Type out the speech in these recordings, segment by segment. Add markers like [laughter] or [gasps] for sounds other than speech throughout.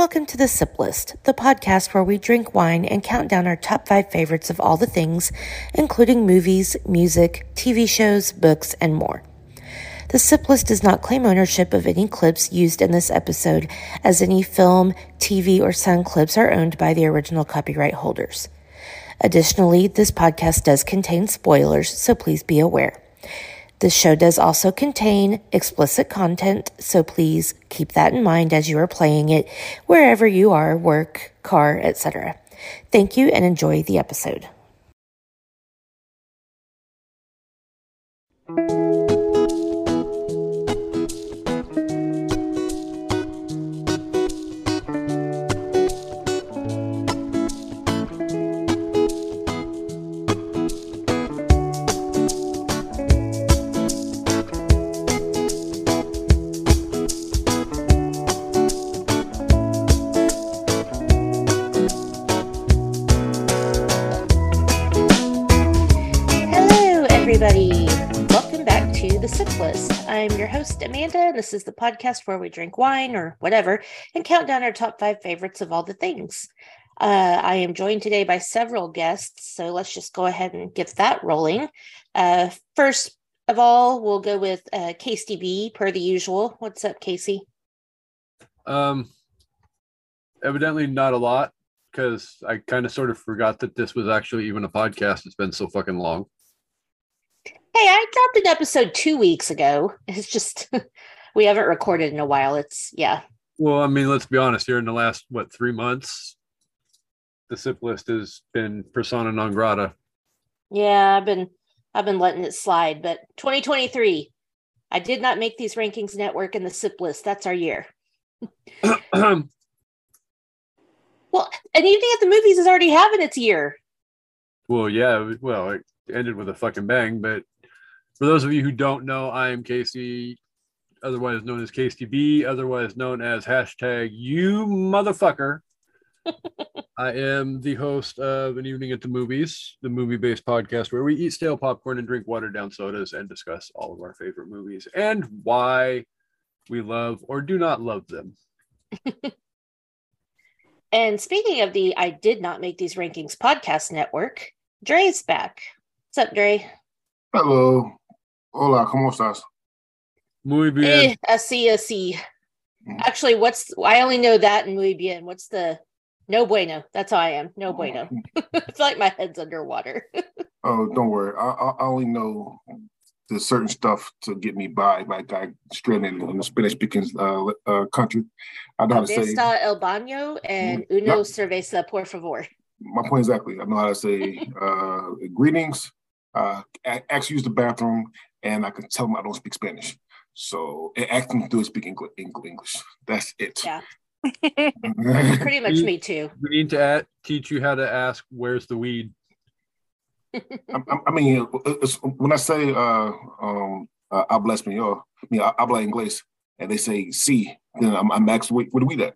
Welcome to the Sip List, the podcast where we drink wine and count down our top five favorites of all the things, including movies, music, TV shows, books, and more. The Sip List does not claim ownership of any clips used in this episode, as any film, TV, or sound clips are owned by the original copyright holders. Additionally, this podcast does contain spoilers, so please be aware. This show does also contain explicit content, so please keep that in mind as you are playing it wherever you are, work, car, etc. Thank you and enjoy the episode. Sip List. I'm your host, Amanda, and this is the podcast where we drink wine or whatever and count down our top five favorites of all the things. Uh, I am joined today by several guests, so let's just go ahead and get that rolling. Uh, first of all, we'll go with uh, Kasey B, per the usual. What's up, Kasey? Um, evidently not a lot because I kind of sort of forgot that this was actually even a podcast. It's been so fucking long. Hey, I dropped an episode two weeks ago. It's just [laughs] we haven't recorded in a while. It's yeah. Well, I mean, let's be honest. Here in the last what three months, the sip list has been persona non grata. Yeah, I've been I've been letting it slide, but 2023, I did not make these rankings network in the SIP list. That's our year. [clears throat] Well, an evening at the movies is already having its year. well, yeah. Well, it ended with a fucking bang. But for those of you who don't know, I am Kasey, otherwise known as KCB, otherwise known as hashtag you motherfucker. [laughs] I am the host of An Evening at the Movies, the movie based podcast where we eat stale popcorn and drink watered down sodas and discuss all of our favorite movies and why we love or do not love them. [laughs] And speaking of the I did not make these rankings podcast network, Dre's back. What's up, Dre? Hello. Hola, ¿cómo estás? Muy bien. Eh, I see, Mm. Actually, what's I only know that in muy bien. What's the no bueno? That's how I am. No bueno. [laughs] I feel like my head's underwater. [laughs] Oh, don't worry. I, I I only know the certain stuff to get me by, like I straight in, in the Spanish speaking uh, uh, country. I know how to say Está el baño and Mm, uno yep. cerveza, por favor. my point exactly. I know how to say [laughs] uh, greetings, uh, a- ask to use the bathroom, and I can tell them I don't speak Spanish. So and ask them to speak English. English. That's it. Yeah. [laughs] Pretty much me too. We need to add, teach you how to ask, where's the weed? [laughs] I, I- I mean, it's, when I say uh, um, uh, habla español, I mean, habla inglés, and they say "see," then I'm, I'm asking, wait, what are we at?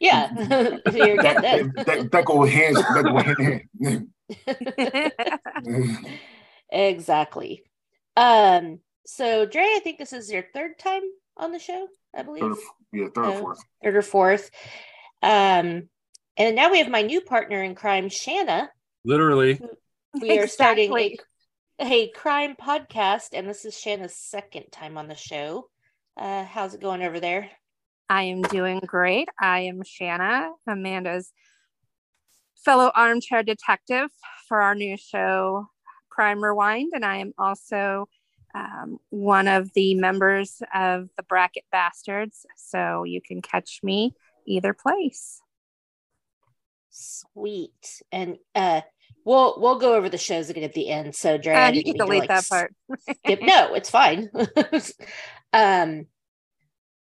Yeah. [laughs] You're That, getting that, that, that go hands, that go hand in hand. exactly. Um, so Dre, I think this is your third time on the show, I believe. third, yeah, third Oh. or fourth. third or fourth. Um, and now we have my new partner in crime, Shana. Literally. We are starting a, a crime podcast, and this is Shana's second time on the show. Uh, how's it going over there? I am doing great. I am Shana, Amanda's fellow armchair detective for our new show, Crime Rewind. And I am also um, one of the members of the Bracket Bastards. So you can catch me either place. Sweet. And uh, we'll we'll go over the shows again at the end. So Dre, Uh, you can to, delete like, that part. skip- [laughs] No, it's fine. [laughs] um,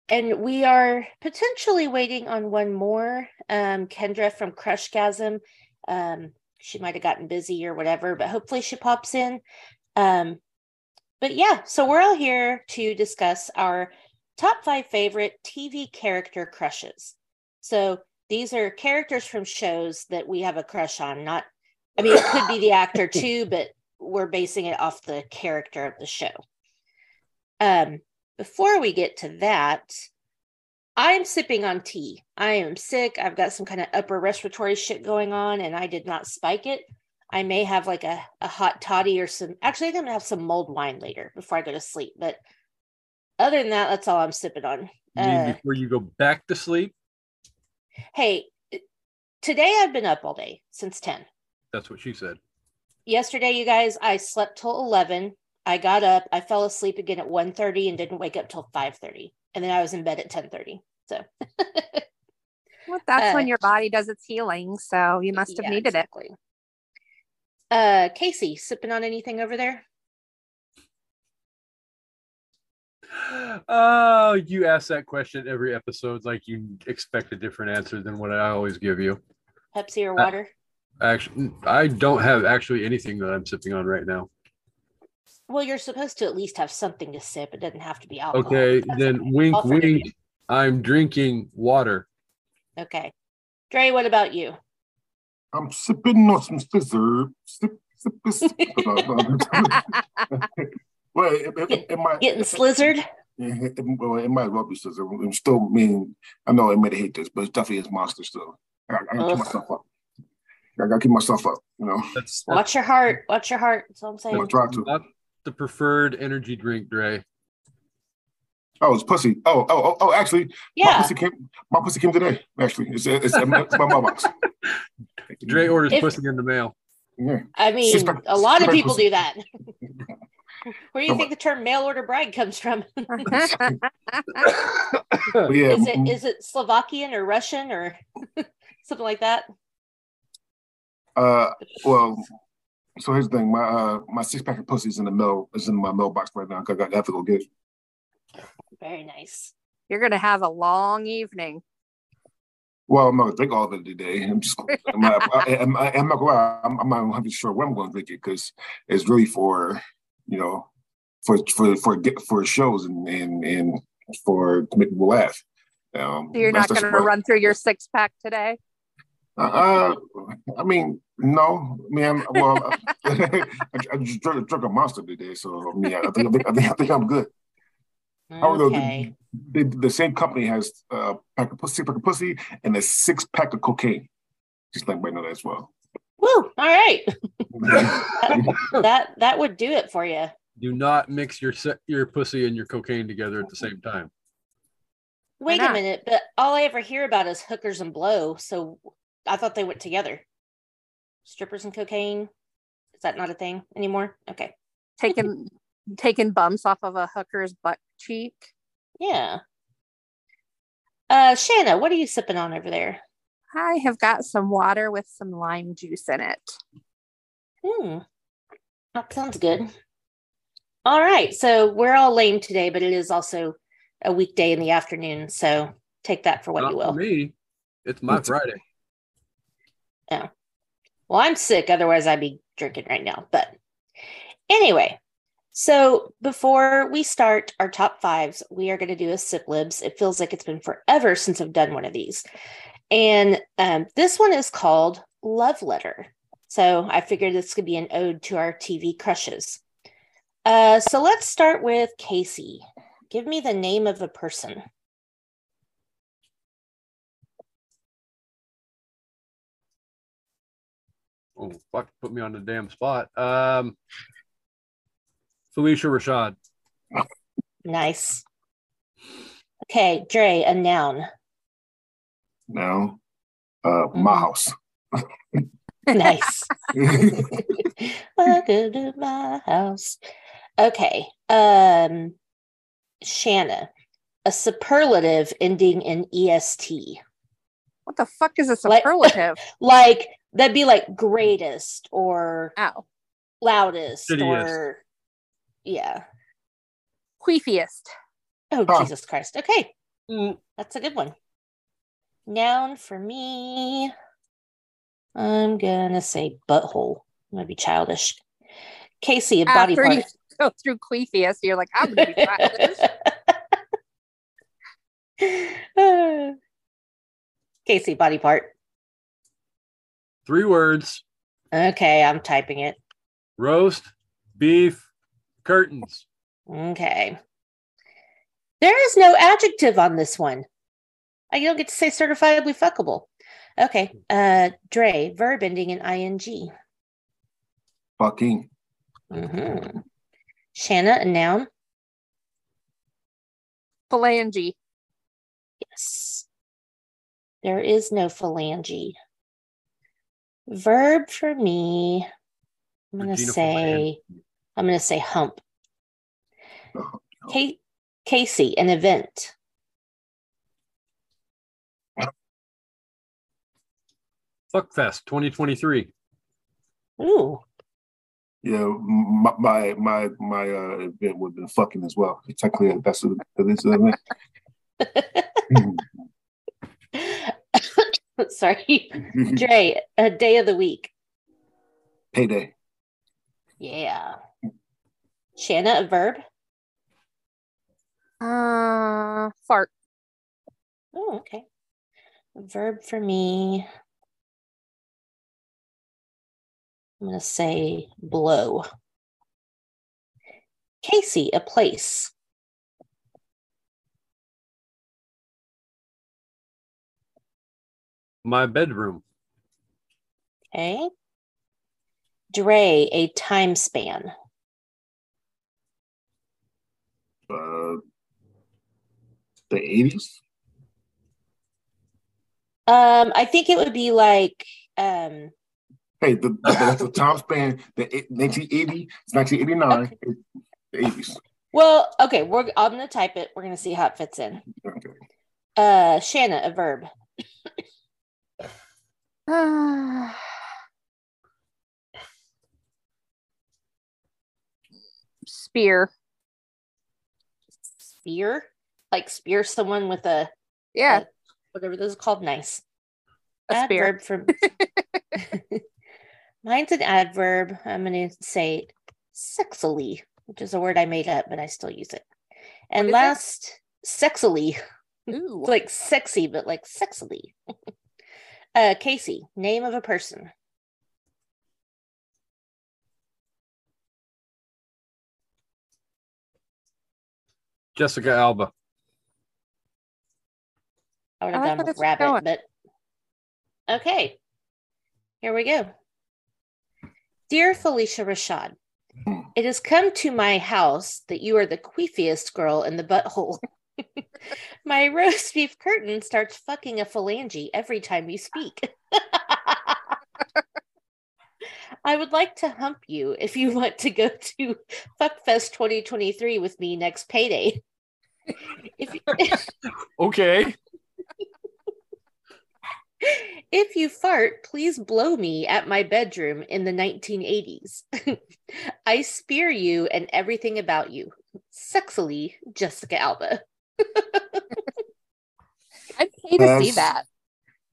and we are potentially waiting on one more. Um, Kendra from Crushgasm. Um, she might have gotten busy or whatever, but hopefully she pops in. Um, but yeah, so we're all here to discuss our top five favorite TV character crushes. So these are characters from shows that we have a crush on. Not, I mean, it could be the actor [coughs] too, but we're basing it off the character of the show. Um, before we get to that, I'm sipping on tea. I am sick. I've got some kind of upper respiratory shit going on, and I did not spike it. I may have like a, a hot toddy or some. Actually, I'm gonna have some mulled wine later before I go to sleep. But other than that, that's all I'm sipping on. You Uh, before you go back to sleep? hey, today I've been up all day since 10. That's what she said. Yesterday, you guys, I slept till 11. I got up, I fell asleep again at 1.30 and didn't wake up till 5.30. And then I was in bed at 10.30. So [laughs] Well, that's when Uh, your body does its healing. So you must have Yeah, needed it. exactly. Uh, Kasey, sipping on anything over there? [gasps] Oh, you ask that question every episode like you expect a different answer than what I always give you. Pepsi or Uh, water? Actually, I don't have actually anything that I'm sipping on right now. Well, you're supposed to at least have something to sip. It doesn't have to be alcohol. Okay, That's then okay. wink, I'll forgive wink. you. I'm drinking water. Okay. Dre, what about you? I'm sipping on some scissor. Sip, sip, sip. [laughs] [laughs] well, it, it, it, it might, Getting slizzard? it, it, well, it might as well be scissor. I'm still I mean, I know I may hate this, but it's definitely is monster still. I, I gotta keep Ugh. myself up. I gotta keep myself up, you know. That's, that's Watch your heart. Watch your heart. That's all I'm saying. I'll try to. not the preferred energy drink, Dre. Oh, it's pussy. Oh, oh, oh, oh actually, my Yeah. pussy came. My pussy came today. Actually, it's it's, it's, my mailbox. [laughs] Dre orders If- pussy in the mail. Yeah. I mean, Six a lot of people pussy. do that. [laughs] Where do you Come think the term mail order bride comes from? [laughs] Yeah, Is it mm, it Slovakian or Russian or something like that? uh, well, so here's the thing. My uh, my six pack of pussy is in the mail. Is in my mailbox right now. I got- I have to go get it. Very nice. You're gonna have a long evening. Well, I'm not gonna drink all of it today. I'm just. I'm not. I, I'm, I'm not gonna. I'm, I'm not 100 sure when I'm going to drink it because it's really for, you know, for for for get for shows and and and for to make people laugh. Um, So you're not gonna run through your six pack today. Uh, I mean, no. man. I'm, well, [laughs] I, I just drank, drunk a monster today, so I mean, I think I think, I think, I think I'm good. Although Okay. the, the, the same company has a pack of pussy, pack of pussy, and a six pack of cocaine. Just let everybody know that as well. Woo! All right. [laughs] That that would do it for you. Do not mix your your pussy and your cocaine together at the same time. Wait a minute, but all I ever hear about is hookers and blow. So I thought they went together. Strippers and cocaine. Is that not a thing anymore? Okay. Taking taking bumps off of a hooker's butt cheek. Yeah. Uh Shana, what are you sipping on over there? I have got some water with some lime juice in it. Hmm. That sounds good. All right. So we're all lame today, but it is also a weekday in the afternoon. So take that for what Not you for will. me. It's my What's- Friday. Well, I'm sick, otherwise I'd be drinking right now. But anyway, so before we start our top fives, we are going to do a sip libs. It feels like it's been forever since I've done one of these. And um, this one is called Love Letter. So I figured this could be an ode to our TV crushes. Uh, so let's start with Kasey. Give me the name of a person. Oh fuck! Put me on the damn spot. Um, Phylicia Rashad. Nice. Okay, Dre, a noun. now, uh, my Mhm. house. Nice. [laughs] Welcome to my house. Okay. Um Shana, a superlative ending in EST. What the fuck is a Like- superlative? [laughs] Like that'd be like greatest or Ow. loudest Shittiest. or yeah. Queefiest. Oh Huh. Jesus Christ. Okay. Mm, That's a good one. Noun for me. I'm gonna say butthole. I'm gonna be childish. Kasey, a body After you part. [laughs] go through queefiest, you're like, I'm gonna be childish. [laughs] Kasey, body part. Three words: Okay, I'm typing it. roast beef curtains. Okay. There is no adjective on this one. I don't get to say certifiably fuckable. Okay. Uh Dre, verb ending in ing. Fucking. Mm-hmm. Shana, a noun. Phalange. Yes. There is no phalange. Verb for me. I'm gonna Regina say I'm gonna say hump. Oh, Kate Kasey, an event. Fuckfest 2023. Ooh. Yeah, my my my, my uh, event would have been fucking as well. Technically, that's what it is. isn't it? [laughs] [laughs] [laughs] Sorry. [laughs] Dre, a day of the week. Payday. Yeah. Shana, a verb. Uh, fart. Oh, okay. A verb for me. I'm going to say blow. Kasey, a place. My bedroom. Okay. Dre, a time span. Uh, the eighties. Um, I think it would be like um Hey, the, the, that's the [laughs] time span. The 1980, it's 1989. The eighties. well, okay, we're I'm gonna type it. We're gonna see how it fits in. Okay. Uh Shana, a verb. [sighs] Spear. Spear. Like spear someone with a Yeah, whatever this is called. Nice. a spear. Adverb for [laughs] [laughs] mine's an adverb. I'm gonna say sexily, which is a word I made up, but I still use it. And last, sexily. [laughs] Ooh. Like sexy, but like sexily. Uh Kasey, name of a person. Jessica Alba. I would I have like gone with rabbit, going. but okay. Here we go. Dear Phylicia Rashad, it has come to my house that you are the queefiest girl in the butthole. [laughs] my roast beef curtain starts fucking a phalange every time you speak. [laughs] I would like to hump you if you want to go to Fuckfest 2023 with me next payday. If [laughs] Okay. If you fart, please blow me at my bedroom in the 1980s. [laughs] I spear you and everything about you. Sexily, Jessica Alba. [laughs] I'd pay to see that.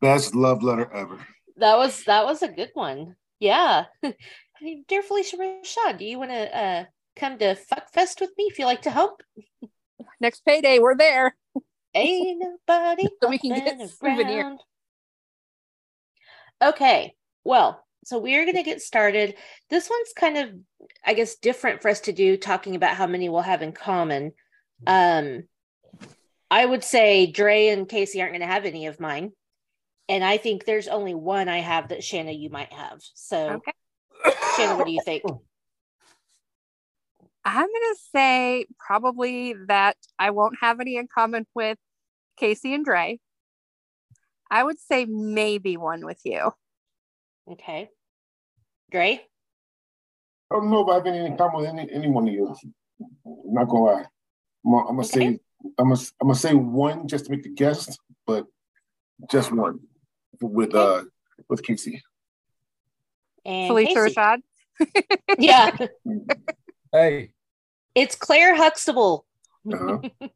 Best love letter ever. That was that was a good one. Yeah. [laughs] Dear Phylicia Rashad, do you want to uh, come to Fuckfest with me if you like to help? [laughs] Next payday, we're there. Ain't nobody So we can get humping souvenir. Okay, well, so we're going to get started. This one's kind of, I guess, different for us to do, talking about how many we'll have in common. Um, I would say Dre and Kasey aren't going to have any of mine. And I think there's only one I have that Shana you might have. So, Okay. Shana, what do you think? I'm gonna say probably that I won't have any in common with Kasey and Dre. I would say maybe one with you. Okay. Dre? I don't know if I have any in common with any, any one of you. I'm not gonna lie. I'm gonna, I'm gonna say Okay. I'm gonna, I'm gonna say one just to make the guess, but just one with uh with Kasey. And Phylicia Kasey. Rashad. [laughs] Yeah. [laughs] Hey. It's Claire Huxtable. Uh-huh. [laughs]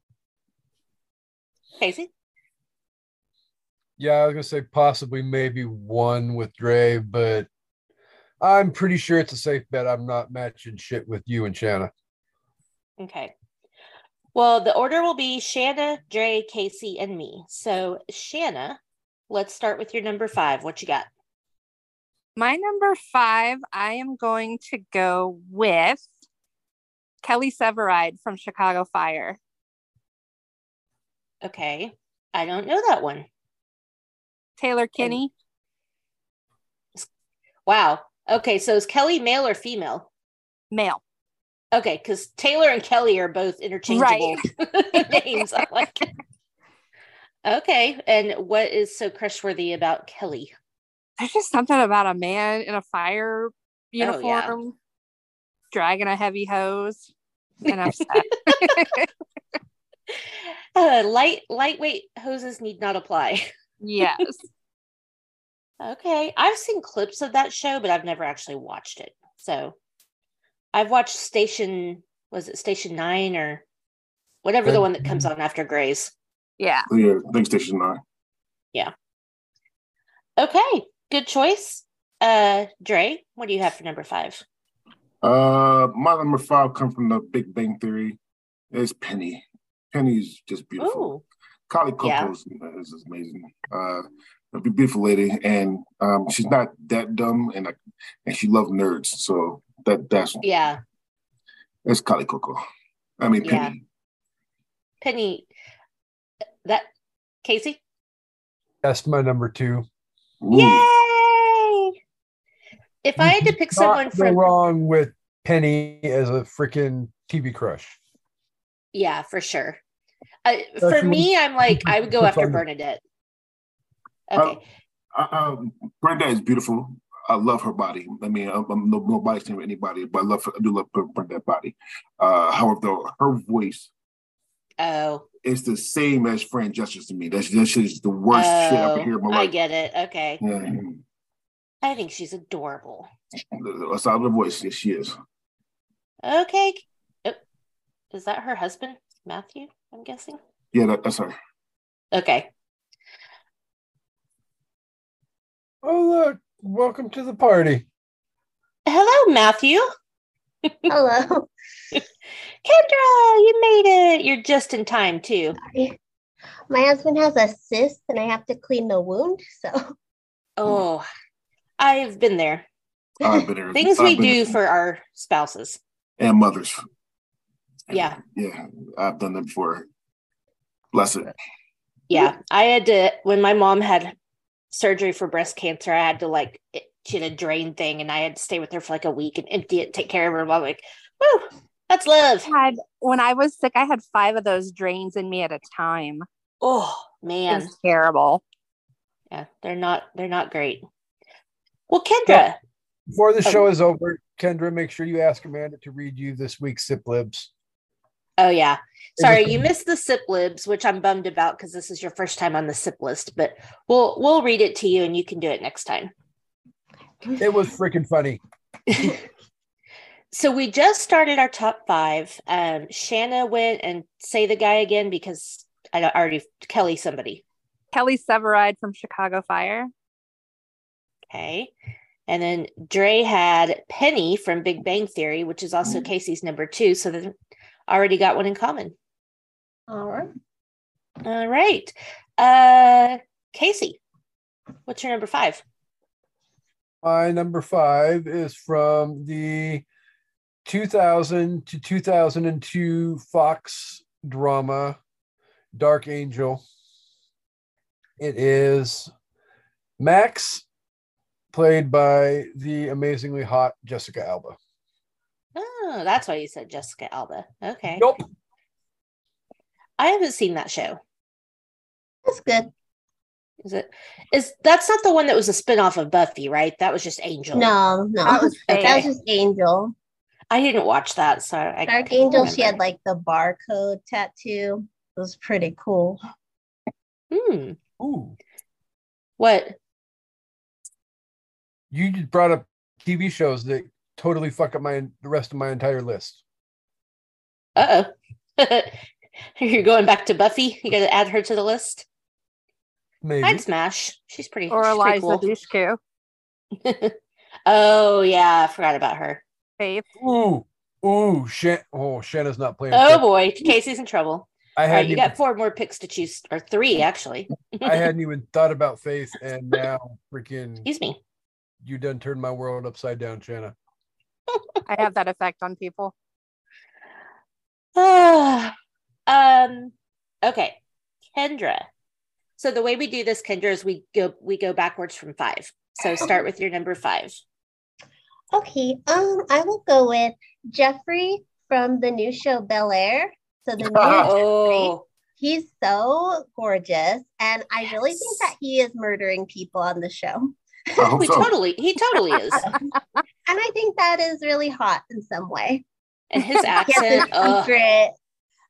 Kasey? Yeah, I was gonna say possibly maybe one with Dre, but I'm pretty sure it's a safe bet. I'm not matching shit with you and Shana. Okay. Well, the order will be Shana, Dre, Kasey, and me. So, Shana, let's start with your number five. What you got? My number five, I am going to go with Kelly Severide from Chicago Fire. Okay. I don't know that one. Taylor Kinney. Wow. Okay, so is Kelly male or female? Male. Okay, because Taylor and Kelly are both interchangeable [laughs] names. I'm like, okay. And what is so crushworthy about Kelly? There's just something about a man in a fire uniform Oh, yeah. dragging a heavy hose. And upset. [laughs] [laughs] Uh, light lightweight hoses need not apply. yes. Okay, I've seen clips of that show, but I've never actually watched it. So, I've watched Station. Was it Station Nine or whatever the one that comes on after Grey's? Yeah. Yeah, I think Station Nine. Yeah. Okay, good choice. Uh, Dre, what do you have for number five? Uh, my number five comes from the Big Bang Theory. It's Penny. Penny's just beautiful. Ooh, Kaley Yeah. Is, is amazing. Uh, a beautiful lady, and um, she's not that dumb, and like, and she loves nerds. So that that's yeah, that's Kaley Cuoco. I mean Yeah. Penny. Penny. That Kasey. That's my number two. Ooh. Yay! If I had to pick someone Not go from, wrong with Penny as a freaking TV crush. yeah, for sure. Uh, for me, I'm like I would go after fine. Bernadette. Uh, Okay, Uh, um, Brenda is beautiful. I love her body. I mean, I'm, I'm no, no body shaming anybody, but I love her, I do love Brenda's body. Uh, however, though, her voice oh, is the same as Fran Justice to me. That's that's just the worst shit I oh, ever hear in my I get it. Okay, Yeah. I think she's adorable. A solid voice, yes, she is. Okay, Oh, is that her husband, Matthew? I'm guessing. Yeah, that, that's her. Okay. Oh look, welcome to the party. Hello, Matthew. Hello. [laughs] Kendra, you made it. You're just in time too. Sorry. My husband has a cyst and I have to clean the wound. So Oh, I've been there. I've been there. Things I've we been do there. for our spouses. and mothers. Yeah. Yeah, I've done that before. Bless it. Yeah. I had to, when my mom had surgery for breast cancer, I had to like, it, she had a drain thing and I had to stay with her for like a week and empty it, take care of her. I'm like, whoo, that's love. had when I was sick, I had five of those drains in me at a time. Oh, man. was terrible. Yeah. They're not, they're not great. Well, Kendra, Before the Oh. show is over, Kendra, make sure you ask Amanda to read you this week's Sip Libs. Oh yeah. It Sorry, you missed the sip libs, which I'm bummed about because this is your first time on the sip list, but we'll we'll read it to you and you can do it next time. It was freaking funny. [laughs] so we just started our top five. Um Shana went and say the guy again because I already Kelly somebody. Kelly Severide from Chicago Fire. Okay. And then Dre had Penny from Big Bang Theory, which is also Kasey's number two. So they already got one in common. All right. All right. Uh Kasey, what's your number five? My number five is from the 2000 to 2002 Fox drama Dark Angel. It is Max, played by the amazingly hot Jessica Alba. Oh, that's why you said Jessica Alba. Okay. Nope. I haven't seen that show. That's good. Is it is that's not the one that was a spinoff of Buffy, right? That was just Angel. No, no. That was Okay. That was just Angel. I didn't watch that, so I Dark couldn't Angel, she had like the barcode tattoo. It was pretty cool. Hmm. Ooh. What? You just brought up TV shows that totally fuck up my the rest of my entire list. Uh oh. [laughs] [laughs] You're going back to Buffy. You got to add her to the list. Maybe. I'd smash. She's pretty. Or she's pretty Eliza cool. Dushku. [laughs] oh yeah, I forgot about her. Faith. Ooh. Ooh. Shan- oh, Shana's not playing. Oh boy, Kasey's in trouble. I All right, hadn't you even got four more picks to choose, or three actually. I [laughs] hadn't even thought about Faith, and now freaking Excuse me. you done turned my world upside down, Shana. I have that effect on people. [sighs] Oh, Um. Okay, Kendra. So the way we do this, Kendra, is we go we go backwards from five. So start with your number five. Okay, um, I will go with Jeffrey from the new show Bel Air. So the new Oh, he's so gorgeous, and I really think that he is murdering people on the show. I [laughs] we so. totally he totally is. [laughs] And I think that is really hot in some way. And his [laughs] He has accent. this ugh. secret,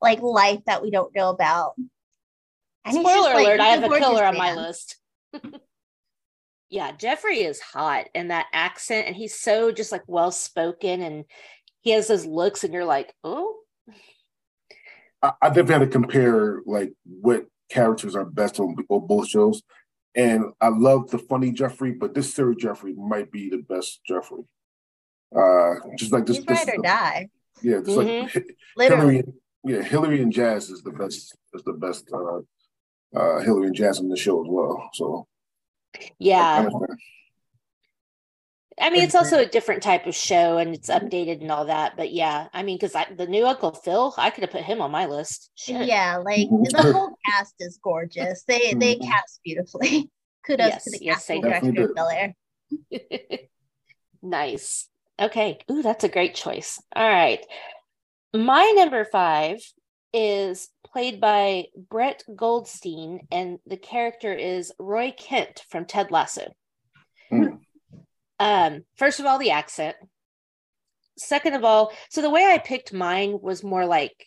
like life that we don't know about. And he's just, Spoiler like, alert, I have a killer on my list. [laughs] yeah, Jeffrey is hot and that accent, and he's so just like well spoken and he has those looks, and you're like, oh, I, I definitely had to compare like what characters are best on, on both shows. And I love the funny Jeffrey, but this series Jeffrey might be the best Jeffrey. Uh just like this, He's this ride or die. yeah, just Mhm. like [laughs] Literally. Hillary, yeah, Hillary and Jazz is the best is the best uh uh Hillary and Jazz in the show as well. So yeah. I mean, it's also a different type of show and it's updated and all that. But yeah, I mean, because the new Uncle Phil, I could have put him on my list. Shit. Yeah, like Mhm. the whole cast is gorgeous. They they Mhm. cast beautifully. [laughs] Kudos Yes, to the yes, they casting definitely director of. Bel Air. [laughs] nice. Okay. Ooh, that's a great choice. All right. My number five is played by Brett Goldstein, and the character is Roy Kent from Ted Lasso. Hmm. Um, first of all, the accent. Second of all, so the way I picked mine was more like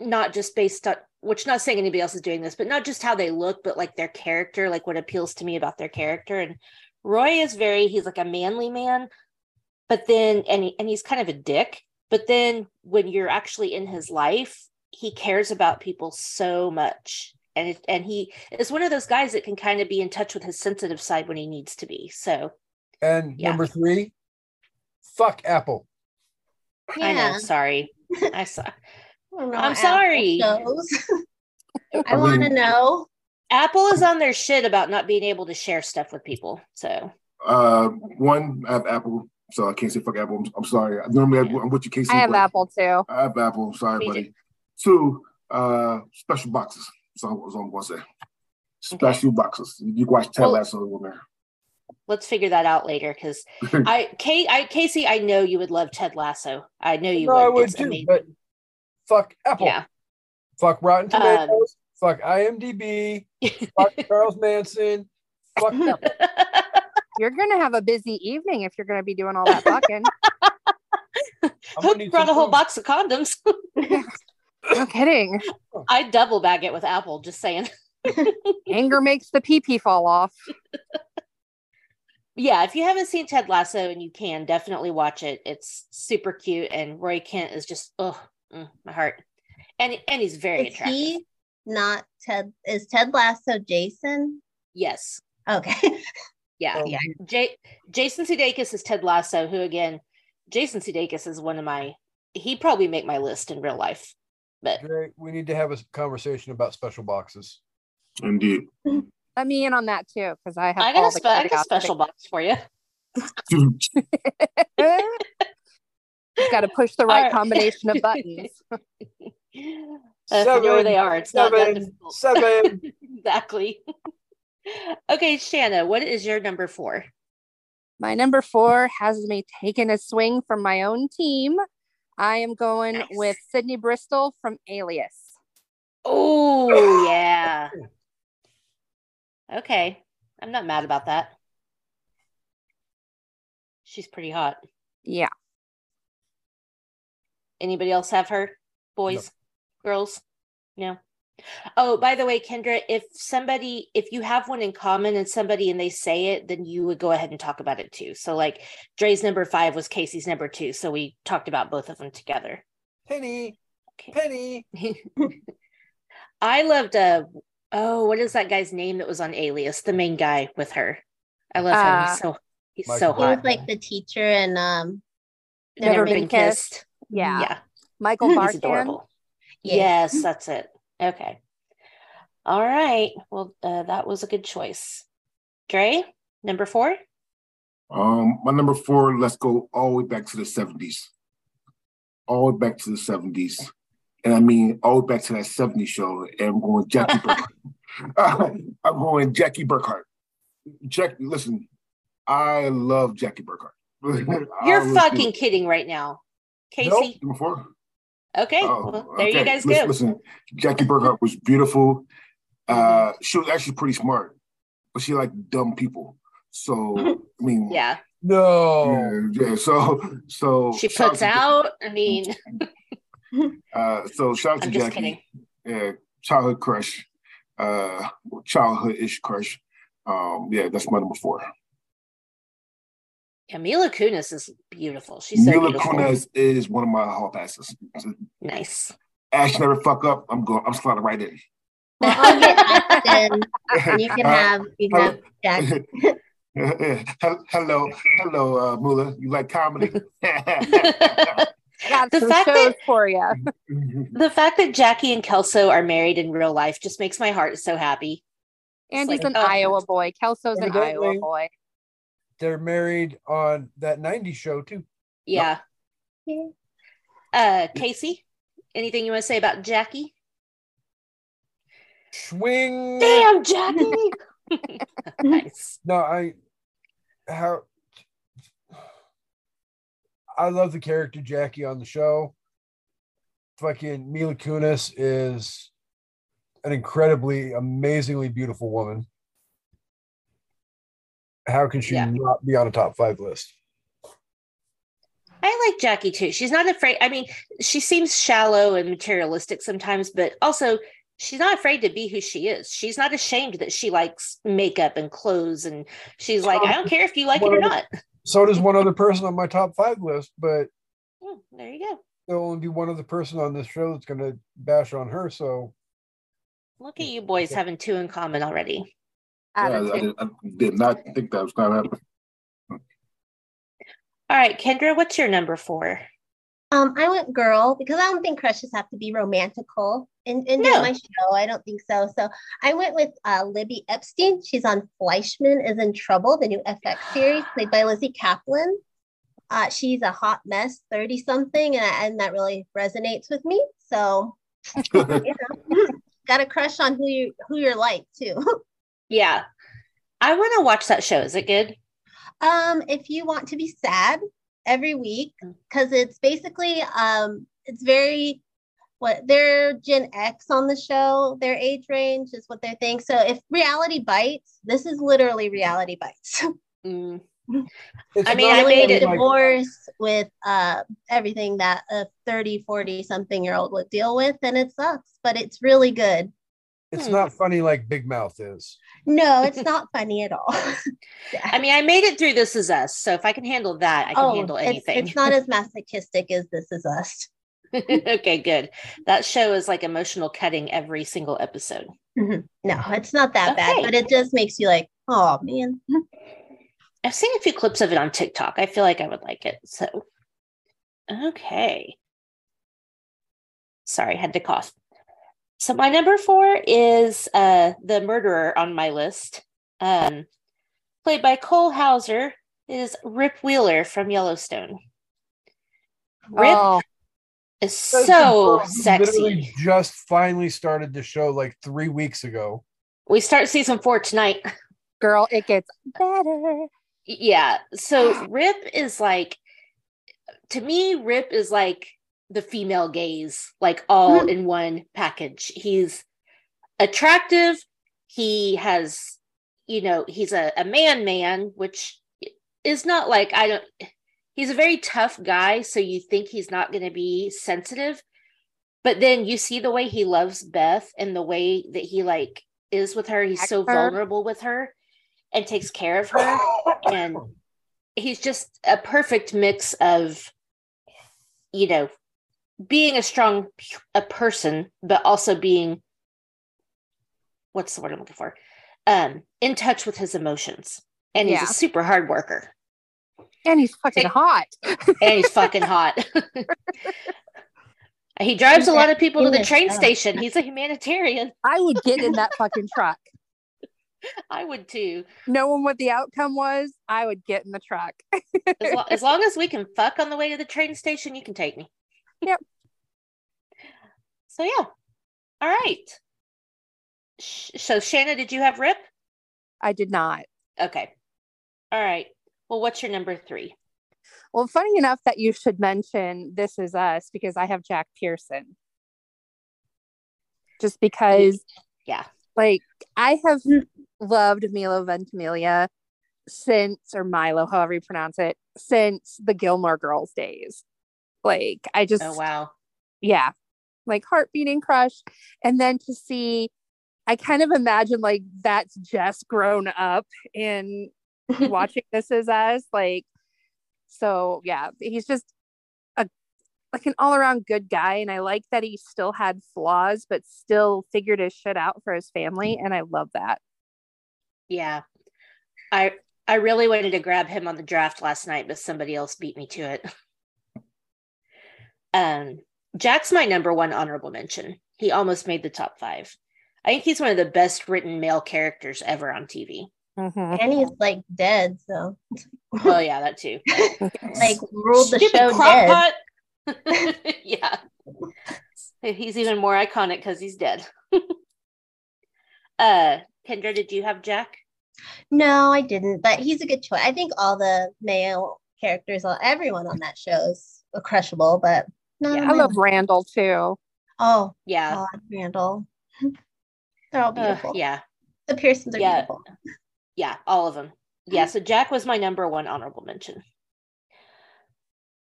not just based on which not saying anybody else is doing this, but not just how they look, but like their character, like what appeals to me about their character. And Roy is very, he's like a manly man, but then and he, and he's kind of a dick. But then when you're actually in his life, he cares about people so much. And it, and he is one of those guys that can kind of be in touch with his sensitive side when he needs to be. So And Yeah. number three, fuck Apple. I know, sorry. I saw [laughs] I i'm what sorry. [laughs] I I want to know. Apple is on their shit about not being able to share stuff with people. So Uh one, I have Apple, so I can't say fuck Apple. I'm, I'm sorry. Normally I, I'm with you, Kasey. I have Apple too. I have Apple. Sorry, Me too. buddy. Two, uh, special boxes. So that's what I'm gonna say. Special boxes. You can watch Ted Well- Lasso on there. let's figure that out later because [laughs] I, Kay, I, Kasey, I know you would love Ted Lasso. I know you No, would. I would It's too, amazing. but fuck Apple. yeah. Fuck Rotten Um, Tomatoes. fuck IMDb. fuck [laughs] Charles Manson. Fuck [laughs] Apple. You're gonna have a busy evening if you're gonna be doing all that fucking. [laughs] I'm Hook need brought a whole food. box of condoms. [laughs] no kidding. [laughs] I double bag it with Apple. Just saying. Anger makes the pee pee fall off. Yeah, if you haven't seen Ted Lasso and you can, definitely watch it. It's super cute, and Roy Kent is just oh, my heart, and and he's very Is attractive. he not Ted? Is Ted Lasso Jason? Yes, Okay. Yeah, Um, yeah. J- Jason Sudeikis is Ted Lasso, who again, Jason Sudeikis is one of my. He'd probably make my list in real life, but Dre, we need to have a conversation about special boxes. Indeed. Let me in on that too, because I have I got all a, the spe- I got a special box for you. You've Got to push the right right. combination of [laughs] buttons. Uh, if know where they are. It's not that difficult. seven. [laughs] exactly. Okay, Shana, what is your number four? My number four has me taking a swing from my own team. I am going Nice. with Sydney Bristow from Alias. Oh, [laughs] yeah. Okay. I'm not mad about that. She's pretty hot. Yeah. Anybody else have her? Boys, girls? No. Oh, by the way, Kendra, if somebody, if you have one in common and somebody and they say it, then you would go ahead and talk about it too. So, like, Dre's number five was Kasey's number two. So we talked about both of them together. Penny. Okay. Penny. [laughs] I loved uh oh, what is that guy's name that was on Alias? The main guy with her. I love him. Uh, He's so he's Michael so He was like the teacher and um Never Been Kissed. Yeah. Yeah. Michael [laughs] He's Vartan. adorable. Yeah. Yes, that's it. Okay. All right. Well, uh, that was a good choice. Dre, number four. Um, my number four, let's go all the way back to the 70s. All the way back to the 70s. and I mean all the way back to that '70s show, and I'm going Jackie [laughs] Burkhart. [laughs] I'm going Jackie Burkhart. Jack, listen, I love Jackie Burkhart. [laughs] You're fucking kidding right now. Kasey. Nope. Before? Okay. Oh, well, there you guys listen, go. Listen, Jackie Burkhart was beautiful. Uh, she was actually pretty smart, but she liked dumb people. So I mean, [laughs] Yeah. No. yeah, yeah. So so She shout puts to- out, I mean, [laughs] Uh, so shout out to I'm just Jackie. kidding. Yeah, childhood crush, uh, childhood ish crush. Um, yeah, that's my number four. Yeah, Mila Kunis is beautiful. She's so Mila beautiful. Kunis is one of my hall passes. Nice. Ash never fuck up. I'm going. I'm sliding right in. Well, I'll get Ashton, [laughs] you can have you can have Jack. [laughs] hello, hello, uh, Mula. You like comedy? [laughs] Got The fact that- for you. the fact that Jackie and Kelso are married in real life just makes my heart so happy. And like, he's an oh. Iowa boy. Kelso's an Iowa boy. They're married on that 90s show too. Yeah. Yeah. Uh, Kasey, anything you want to say about Jackie? Swing. Damn, Jackie. nice. [laughs] [laughs] No, I how I love the character Jackie on the show. Fucking Mila Kunis is an incredibly, amazingly beautiful woman. How can she Yeah. not be on a top five list? I like Jackie too. She's not afraid. I mean, she seems shallow and materialistic sometimes, but also she's not afraid to be who she is. She's not ashamed that she likes makeup and clothes. And she's like, I don't care if you like it or not. So does one other person on my top five list, but Hmm, there you go. there'll only be one other person on this show that's going to bash on her. So Look at you boys having two in common already. Yeah, I, did, I did not think that was going to happen. All right, Kendra, what's your number four? Um, I went girl because I don't think crushes have to be romantical in, in No. my show. I don't think so. So I went with uh, Libby Epstein. She's on Fleishman is in Trouble, the new FX [gasps] series played by Lizzy Caplan. Uh, she's a hot mess, 30 something, and, and that really resonates with me. So, [laughs] you know, got a crush on who you who you're like too. [laughs] Yeah. I want to watch that show. Is it good? Um, if you want to be sad every week, because it's basically um, it's very what they're Gen X on the show. Their age range is what they think. So if reality bites, this is literally reality bites. [laughs] Mm, it's I mean, I not made Dealing it- with like- divorce with uh everything that a 30, 40 something year old would deal with, and it sucks, but it's really good. It's Hmm. not funny like Big Mouth is. No, it's [laughs] not funny at all. [laughs] I mean, I made it through This Is Us. So if I can handle that, I can handle Oh, it's, anything. it's not [laughs] as masochistic as this is us. okay, good. That show is like emotional cutting every single episode. No, it's not that bad, but it just makes you like, oh man. I've seen a few clips of it on TikTok. I feel like I would like it. So, okay. Sorry, had to cough. So my number four is uh the murderer on my list. Um, played by Cole Hauser is Rip Wheeler from Yellowstone. Rip Oh, is so sexy. Literally just finally started the show like three weeks ago. We start season four tonight. girl, it gets better. Yeah. So Rip is like, to me, Rip is like the female gaze, like all Mhm. in one package. He's attractive. He has, you know, he's a, a man man, which is not like, I don't, he's a very tough guy. So you think he's not going to be sensitive. But then you see the way he loves Beth and the way that he like is with her. He's so vulnerable with her and takes care of her and he's just a perfect mix of you know being a strong a person but also being what's the word i'm looking for? Um in touch with his emotions. And he's Yeah. a super hard worker. And he's fucking Take- hot. and he's fucking hot. [laughs] He drives a lot of people to the train station. He's a humanitarian. I would get in that fucking truck. [laughs] i would too. Knowing what the outcome was, I would get in the truck. as, lo- [laughs] as long as we can fuck on the way to the train station you can take me Yep. So yeah. All right. Sh- So Shana, did you have Rip? I did not. Okay. All right. Well, what's your number three? Well, funny enough that you should mention This Is Us because I have Jack Pearson. Just because, Yeah. like, I have loved Milo Ventimiglia since, or Milo, however you pronounce it, since the Gilmore Girls days. Like, I oh, just, Oh wow. yeah, like heart beating crush. And then to see, I kind of imagine like that's just grown up in [laughs] watching This Is Us. Like, so yeah, he's just a like an all around good guy. And I like that he still had flaws, but still figured his shit out for his family. And I love that. Yeah. I I really wanted to grab him on the draft last night, but somebody else beat me to it. [laughs] Um, Jack's my number one honorable mention. He almost made the top five. I think he's one of the best written male characters ever on TV. Mhm. And he's like dead, so Well, yeah, that too. [laughs] like ruled the Stupid show dead. pot. [laughs] yeah. He's even more iconic because he's dead. [laughs] uh Kendra, did you have Jack? No, I didn't, but he's a good choice. I think all the male characters, all everyone on that show is crushable, but not Yeah, a I man. love Randall too. Oh, Yeah. God, Randall. [laughs] They're all Uh, beautiful. yeah. The Pearsons are Yeah. beautiful. Yeah, all of them. Yeah, so Jack was my number one honorable mention.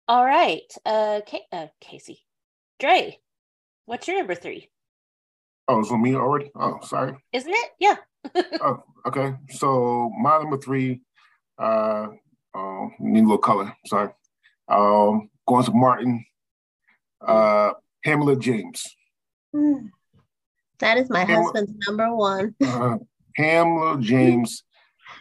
All right. Uh, Ka- uh Kasey. Dre, what's your number three? Oh, it's on me already? Oh, sorry. Isn't it? Yeah. [laughs] Oh, okay. So my number three, uh, um, need a little color. Sorry. Um, going to Martin, uh, Pamela James. Mm. That is my Pamela- husband's number one. [laughs] Uh, Pamela James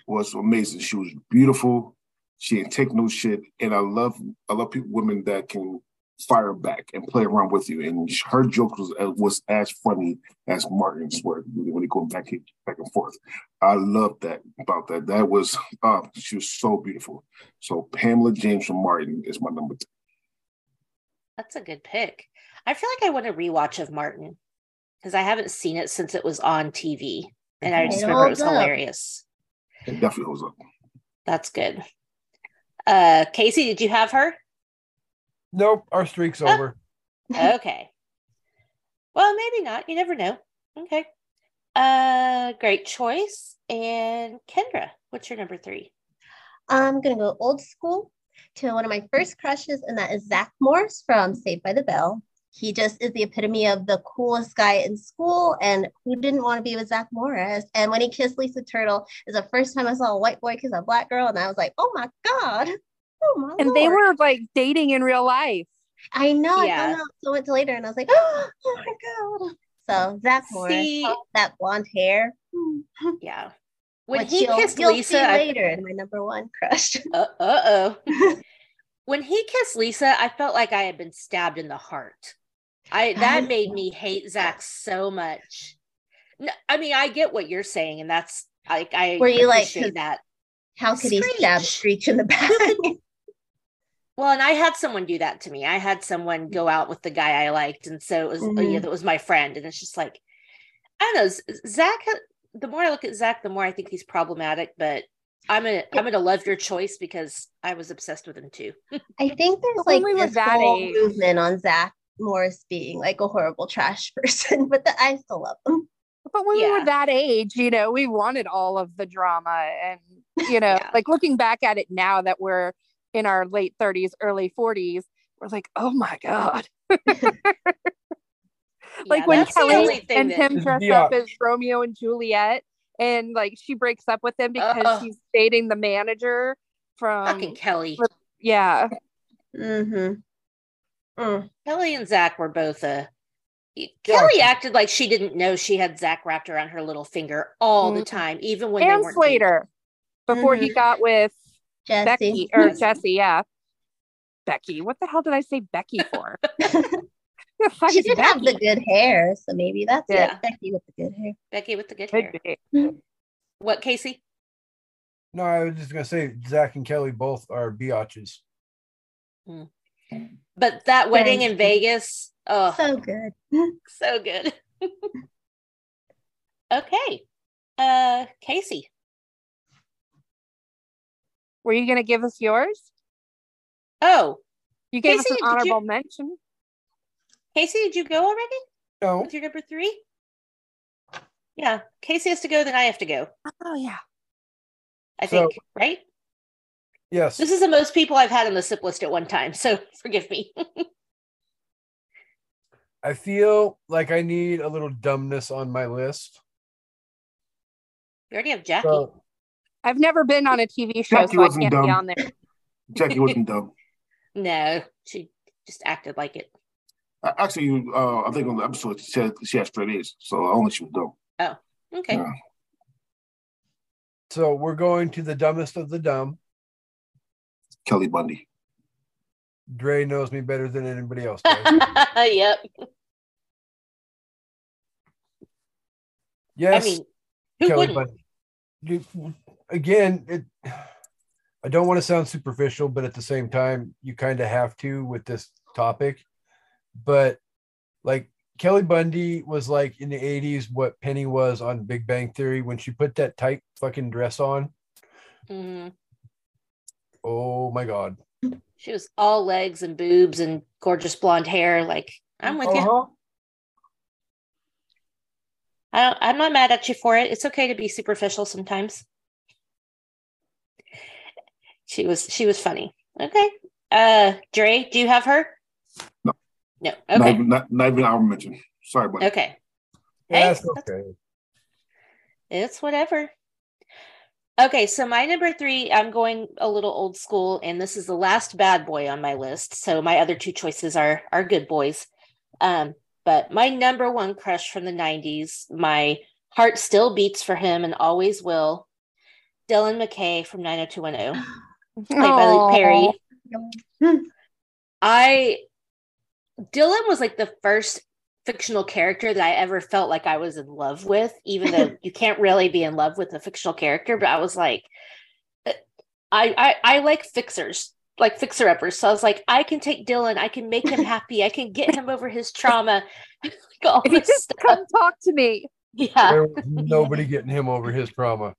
was amazing. She was beautiful. She didn't take no shit, and I love I love people women that can fire back and play around with you. And her joke was uh, was as funny as Martin's were when they go back back and forth. I love that about that. That was uh, she was so beautiful. So Pamela James from Martin is my number two. That's a good pick. I feel like I want a rewatch of Martin because I haven't seen it since it was on TV. And I It just remember it was up. hilarious. It definitely holds up. That's good. Uh Kasey, did you have her? Nope, our streak's Ah. over. [laughs] okay. Well, maybe not. You never know. Okay. Uh great choice. And Kendra, what's your number three? I'm gonna go old school to one of my first crushes, and that is Zach Morris from Saved by the Bell. He just is the epitome of the coolest guy in school, and who didn't want to be with Zach Morris? And when he kissed Lisa Turtle, is the first time I saw a white boy kiss a black girl, and I was like, oh my god, [laughs] oh my And they were like dating in real life. I know. Yeah. I found out so much later, and I was like, [gasps] oh my god. So Zach Morris, See- that blonde hair. Yeah. When he you'll- kissed you'll Lisa, I later in my number one crush. [laughs] Uh oh. when he kissed Lisa, I felt like I had been stabbed in the heart. I that [laughs] made me hate Zach so much. No, I mean, I get what you're saying, and that's like I Were you like, that. How could he stab Screech. Screech in the back? [laughs] Well, and I had someone do that to me. I had someone go out with the guy I liked, and so it was you know that was my friend, and it's just like I don't know. Zach. The more I look at Zach, the more I think he's problematic. But I'm gonna I'm gonna love your choice because I was obsessed with him too. I think there's like we were this that whole age- movement on Zach Morris being like a horrible trash [laughs] person, but the, I still love him. But when we were that age, you know, we wanted all of the drama. And, you [laughs] know, Yeah. like looking back at it now that we're in our late 30s, early 40s, we're like, oh my God. [laughs] like Yeah, when Kelly and that- him This dress Dion. up as Romeo and Juliet, and like she breaks up with him because Uh-uh. he's dating the manager from, fucking Kelly. with- yeah. Mm-hmm. Mm. Kelly and Zach were both uh Kelly acted like she didn't know she had Zach wrapped around her little finger all the Mhm. time, even when they And weren't Slater before he Mhm. got with Jesse. Becky or Jesse. [laughs] Jesse, yeah. Becky. What the hell did I say Becky for? [laughs] Who the fuck she is did have the good hair, so maybe that's Yeah. it. Becky with the good hair. Becky with the good Could hair. be. [laughs] What, Kasey? No, I was just gonna say Zach and Kelly both are biatches. But that wedding Thank in Vegas, Oh, So good. [laughs] so good. [laughs] okay. Uh Kasey. Were you going to give us yours? Oh, You gave Kasey, us did an you- honorable mention. Kasey, did you go already No, with your number three? Yeah, Kasey has to go, then I have to go. Oh yeah. I So- think, right? yes. This is the most people I've had on the sip list at one time, so [laughs] forgive me. [laughs] I feel like I need a little dumbness on my list. you already have Jackie. So I've never been on a TV show, Jackie so I wasn't can't dumb. be on there. Jackie wasn't [laughs] dumb. no, she just acted like it. Uh, Actually, uh, I think on the episode she said she had straight A's, so I only she was dumb. Oh, okay. Yeah. so we're going to the dumbest of the dumb. Kelly Bundy. Dre knows me better than anybody else [laughs] does. yep. Yes, I mean, who Kelly wouldn't? Bundy. You, again, it, I don't want to sound superficial, but at the same time, you kind of have to with this topic. But like Kelly Bundy was like in the 80s what Penny was on Big Bang Theory when she put that tight fucking dress on. Mhm. Oh my God. She was all legs and boobs and gorgeous blonde hair. Like, I'm with you. Uh-huh. I don't, I'm not mad at you for it. It's okay to be superficial sometimes. She was she was funny. Okay. Uh Dre, do you have her? No. No. Not, Okay. even, not, not even our mention. Sorry, but Okay. Hey, That's that's- okay. It's whatever. Okay, so my number three, I'm going a little old school, and this is the last bad boy on my list. So my other two choices are are good boys. Um, but my number one crush from the 90s, my heart still beats for him and always will. Dylan McKay from 90210, played by Luke Perry. I Dylan was like the first fictional character that I ever felt like I was in love with, even though [laughs] you can't really be in love with a fictional character. But I was like, uh, I I, I like fixers, like fixer uppers. So I was like, I can take Dylan, I can make him [laughs] happy, I can get him over his trauma. [laughs] like all If you this just stuff. come talk to me. Yeah, There was nobody getting him over his trauma.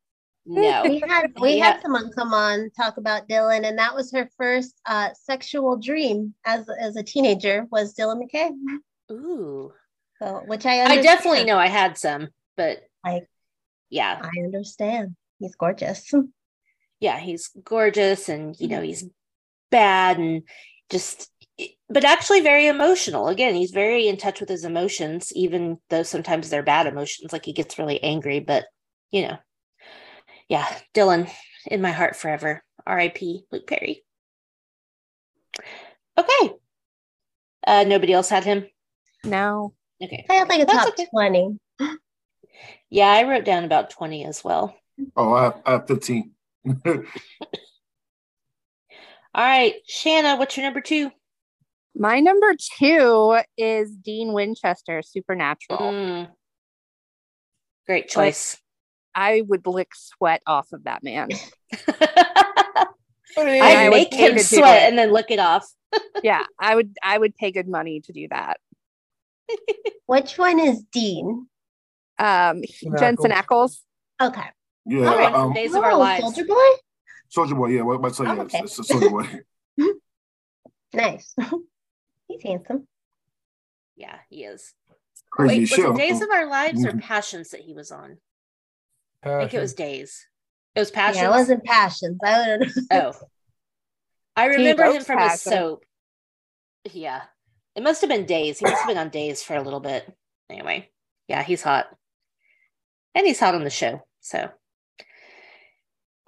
No. We had [laughs] we Yeah. had someone come on talk about Dylan, and that was her first uh, sexual dream as as a teenager was Dylan McKay. Ooh, So, which I I definitely know I had some, but Like- yeah, I understand. He's gorgeous. yeah, he's gorgeous and you know he's bad and just but actually very emotional. Again, he's very in touch with his emotions, even though sometimes they're bad emotions, like he gets really angry, but you know. Yeah, Dylan in my heart forever. R.I.P. Luke Perry. Okay. Uh nobody else had him. No. Okay. I had like a That's top okay. twenty. Yeah, I wrote down about 20 as well. oh, I have, I have 15. [laughs] All right, Shana, what's your number two? My number two is Dean Winchester, Supernatural. Mm. Great choice. I would lick sweat off of that man. [laughs] I I would make him sweat it. and then lick it off. [laughs] yeah, I would I would pay good money to do that. [laughs] Which one is Dean? Um Jensen Jensen Ackles. Ackles. Okay. Yeah, All right, um, Days of Our Oh, Lives. Soldier Boy. Soldier Boy. Yeah, what about Oh, yeah, okay. it's, it's Soldier Boy. Nice. He's handsome. Yeah, he is. Crazy Wait, was show. it Days of Our Lives or Mhm. Passions that he was on? I think it was Days. It was Passions. Yeah, it wasn't passions. I don't know. [laughs] Oh. I remember him from a Passions. soap. Yeah. It must have been Days. He must have been on Days for a little bit. Anyway, yeah, he's hot. And he's hot on the show. So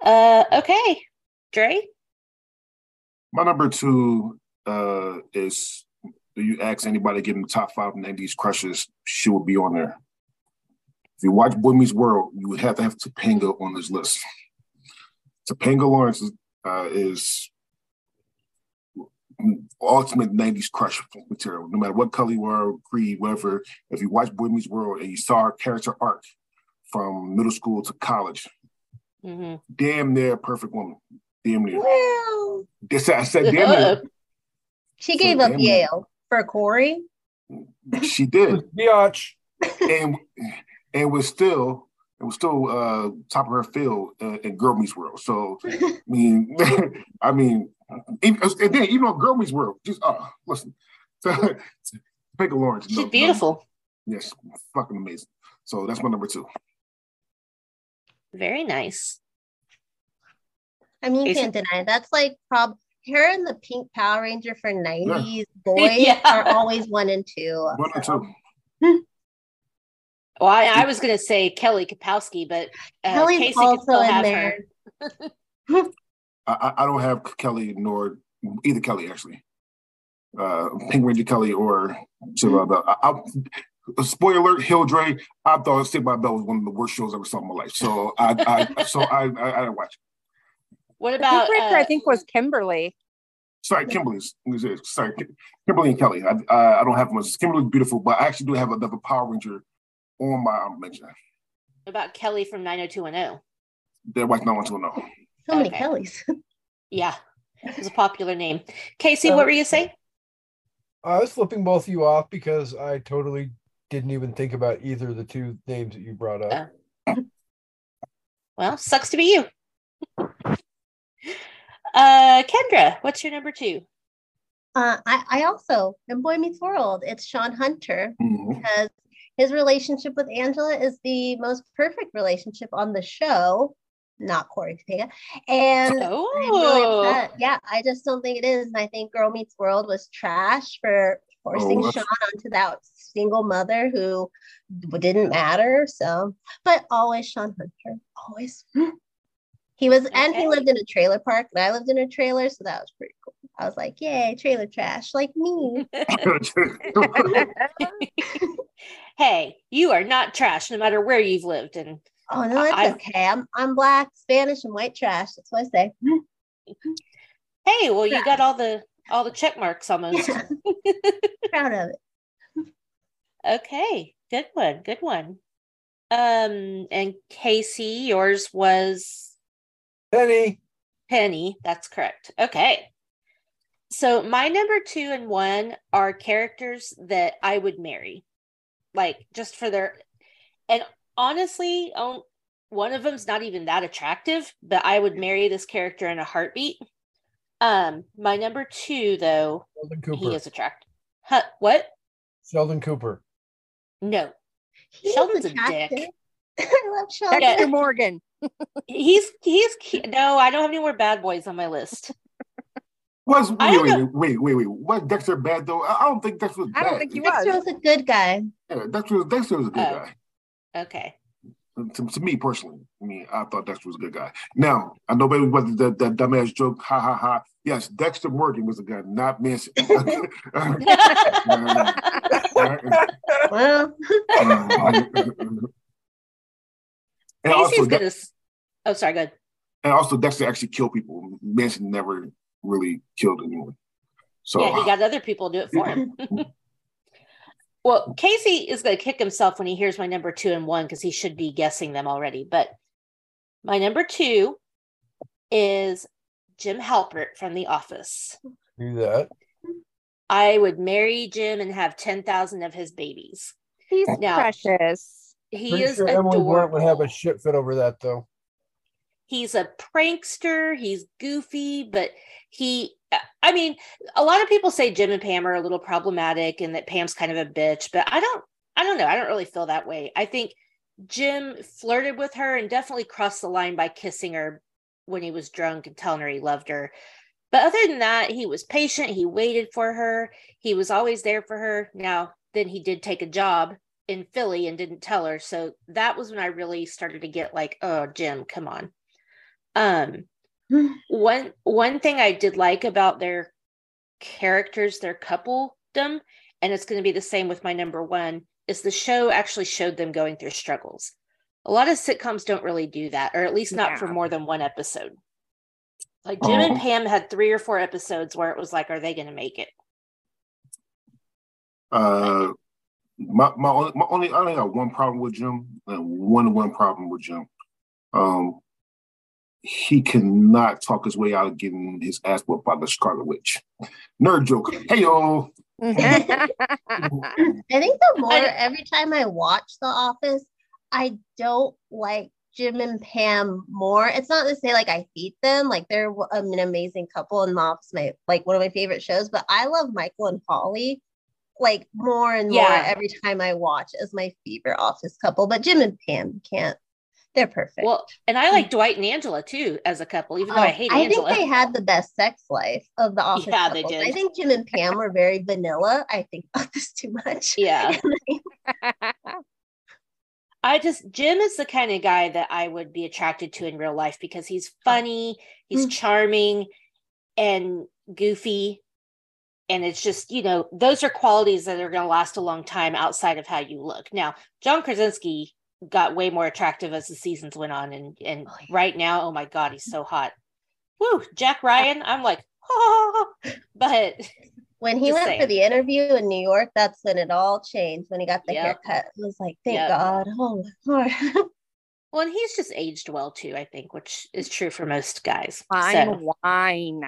uh okay. Dre? My number two uh, is do you ask anybody to give them the top five 90s crushes, she would be on there. If you watch Boy Meets World, you would have to have Topanga on this list. Topanga Lawrence is, uh, is ultimate 90s crush material. No matter what color you are, creed, whatever. If you watch Boy Meets World and you saw her character arc from middle school to college, Mhm. damn near perfect woman. Damn near. Well, This I said damn near. [laughs] she So gave up damn near. Yale for Corey. She did, Biatch. and and was still it was still uh top of her field uh, in Girl Meets World. So I mean, [laughs] I mean, even, and then even on Girl Meets World, just uh, listen, [laughs] Peggy Lawrence. She's no- no- beautiful. yes, fucking amazing. So that's my number two. Very nice. I mean, you Jason? can't deny it. That's like prob her and the pink Power Ranger for 90s [laughs] boys Yeah. are always one and two. One and two. Well, I, I was going to say Kelly Kapowski, but uh, Kelly's Kasey could also still in have there. her. I, [laughs] I- I don't have Kelly nor either Kelly actually. Uh, Pink Ranger Kelly or so, uh, I, I, spoiler alert, Hildre. I thought Saved by the Bell was one of the worst shows I ever saw in my life. So I, I so I, I, I didn't watch. It. What about? Pink Ranger, uh, I think, was Kimberly. Sorry, Kimberly's. Sorry, Kimberly and Kelly. I, I, I don't have much. Kimberly's beautiful, but I actually do have another Power Ranger on my honorable mention. what about Kelly from 90210? That white not want to know. So many Okay. Kellys. [laughs] Yeah, it was a popular name. Kasey, Uh, what were you saying? I was flipping both of you off because I totally didn't even think about either of the two names that you brought up. Uh, Well, sucks to be you. Uh, Kendra, what's your number two? Uh, I, I also in Boy Meets World, it's Sean Hunter Mhm. because his relationship with Angela is the most perfect relationship on the show, not Corey Topanga. And I'm really Oh. Yeah, I just don't think it is. And I think Girl Meets World was trash for forcing Oh, Sean onto that single mother who didn't matter. So, but always Sean Hunter, always. [gasps] He was, and he lived in a trailer park, and I lived in a trailer, so that was pretty cool. I was like, "Yay, trailer trash, like me." [laughs] [laughs] [laughs] hey, you are not trash no matter where you've lived. And Oh no, it's I- okay. I'm I'm black, Spanish, and white trash. That's what I say. [laughs] hey, well, you got all the all the check marks almost. Yeah. [laughs] Proud of it. Okay, good one, good one. Um, and Kasey, yours was Penny. Penny. That's correct. Okay. So my number two and one are characters that I would marry, like just for their, and honestly, um, one of them's not even that attractive, but I would marry this character in a heartbeat. Um, my number two though, Sheldon he is attractive. Huh, what? Sheldon Cooper. No, He is Sheldon's a dick. [laughs] I love Sheldon. Dexter Morgan. [laughs] he's he's cute. No, I don't have any more bad boys on my list. Was I wait, wait, wait, wait, wait. Was Dexter bad though? I I don't think Dexter was I bad. don't think he Dexter was. was a good guy. Yeah, Dexter was Dexter was a good Oh. guy. Okay. To, to me personally, I mean, I thought Dexter was a good guy. Now I know maybe was that that dumbass joke, ha ha ha. Yes, Dexter Morgan was a guy, not Manson. [laughs] [laughs] Well, [laughs] and also, Kasey's De- Oh, sorry. Good. and also Dexter actually killed people. Manson never really killed anyone. So yeah, he uh, got other people do it for him. [laughs] [laughs] well, Kasey is going to kick himself when he hears my number two and one because he should be guessing them already. But my number two is Jim Halpert from The Office. Do that. I would marry Jim and have 10,000 of his babies. He's Now- precious. He Pretty is sure Emily Blunt would have a shit fit over that though. He's a prankster he's goofy but he i mean a lot of people say jim and pam are a little problematic and that pam's kind of a bitch but i don't i don't know. I don't really feel that way. I think jim flirted with her and definitely crossed the line by kissing her when he was drunk and telling her he loved her. But other than that he was patient. He waited for her. He was always there for her. Now then he did take a job in philly and didn't tell her. So that was when i really started to get like oh jim come on um one one thing i did like about their characters their coupledom and it's going to be the same with my number one is the show actually showed them going through struggles a lot of sitcoms don't really do that or at least not for more than one episode like jim and Oh. pam had three or four episodes where it was like are they going to make it uh, my my only, my only I only got one problem with Jim, and one one problem with Jim. Um, he cannot talk his way out of getting his ass whooped by the Scarlet Witch. Nerd joke. Hey yo. [laughs] I think the more every time I watch The Office, I don't like Jim and Pam more. It's not to say like I hate them, like they're an amazing couple, and The Office my like one of my favorite shows. But I love Michael and Holly like more and more Yeah. every time I watch as my favorite Office couple. But Jim and Pam can't. They're perfect. Well, and I like Dwight and Angela too as a couple, even though I Oh, hate I Angela. think they had the best sex life of the office. Yeah, they did. I think Jim and [laughs] Pam were very vanilla. I think about this too much. yeah. [laughs] [laughs] I just Jim is the kind of guy that I would be attracted to in real life because he's funny, he's Mm. charming and goofy. And it's just, you know, those are qualities that are going to last a long time outside of how you look. Now, John Krasinski got way more attractive as the seasons went on. And and Oh, yeah. right now, oh my God, he's mm-hmm. so hot. Woo, Jack Ryan, I'm like, [laughs] but When he went saying. for the interview in New York, that's when it all changed. When he got the Yep. haircut, it was like, thank Yep. God. Oh my Lord. [laughs] well, and he's just aged well too, I think, which is true for most guys. Fine So, wine.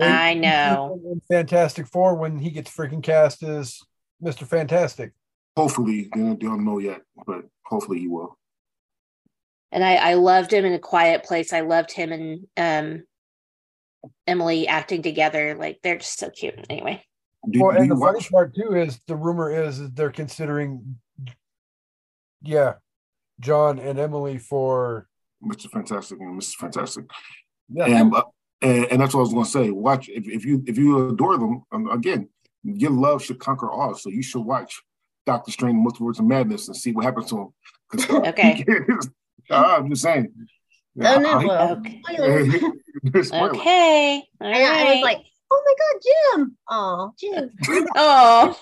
I know. Fantastic Four when he gets freaking cast as Mr. Fantastic. Hopefully, they don't, they don't know yet, but hopefully he will. and I, I loved him in a quiet place. I loved him and um Emily acting together. Like they're just so cute. Anyway. Do, Well, do and you the funny part too is the rumor is that they're considering, yeah, John and Emily for Mr. Fantastic and Mrs. Fantastic? yeah. And, uh, and and that's what I was going to say. Watch if, if you if you adore them um, again, your love should conquer all. So you should watch Doctor Strange: Multiverse of Madness and see what happens to him. 'Cause [laughs] [laughs] Okay. [laughs] I'm just saying. Oh no, he- well, Okay. Okay. All And I was like, oh my God, Jim. Oh, Jim. oh.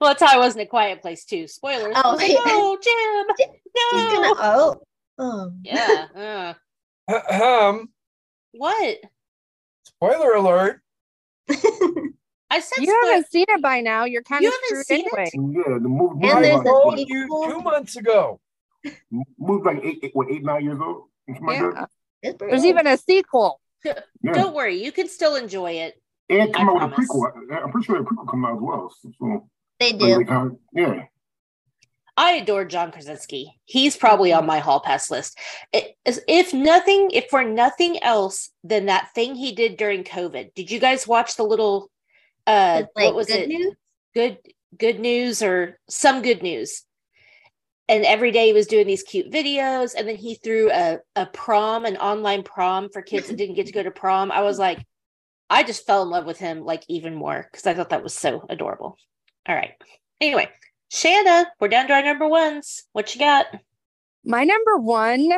well, that's how I was in a quiet place too. Spoilers. Oh, like, no, Jim. He's No. gonna oh. Oh. Yeah. uh, Ahem. what? Spoiler alert. I said You spoil- haven't seen it by now. You're kind You of haven't screwed seen it? Oh, yeah, the movie, movie And there's a told sequel. you two months ago. Moved like eight, eight, what, eight, nine years old. Yeah. that. It's pretty There's old. even a sequel. Yeah. Don't worry, you can still enjoy it. and come I out with a prequel. I'm pretty sure a prequel come out as well. So, so they like, do. they kind of- yeah. I adore John Krasinski. He's probably on my hall pass list. If nothing, if for nothing else than that thing he did during COVID. Did you guys watch the little uh like what was good it? news. Good good news or some good news. And every day he was doing these cute videos and then he threw a a prom, an online prom for kids that didn't get to go to prom. I was like I just fell in love with him like even more because I thought that was so adorable. All right. Anyway, Shana, we're down to our number ones. What you got? My number one,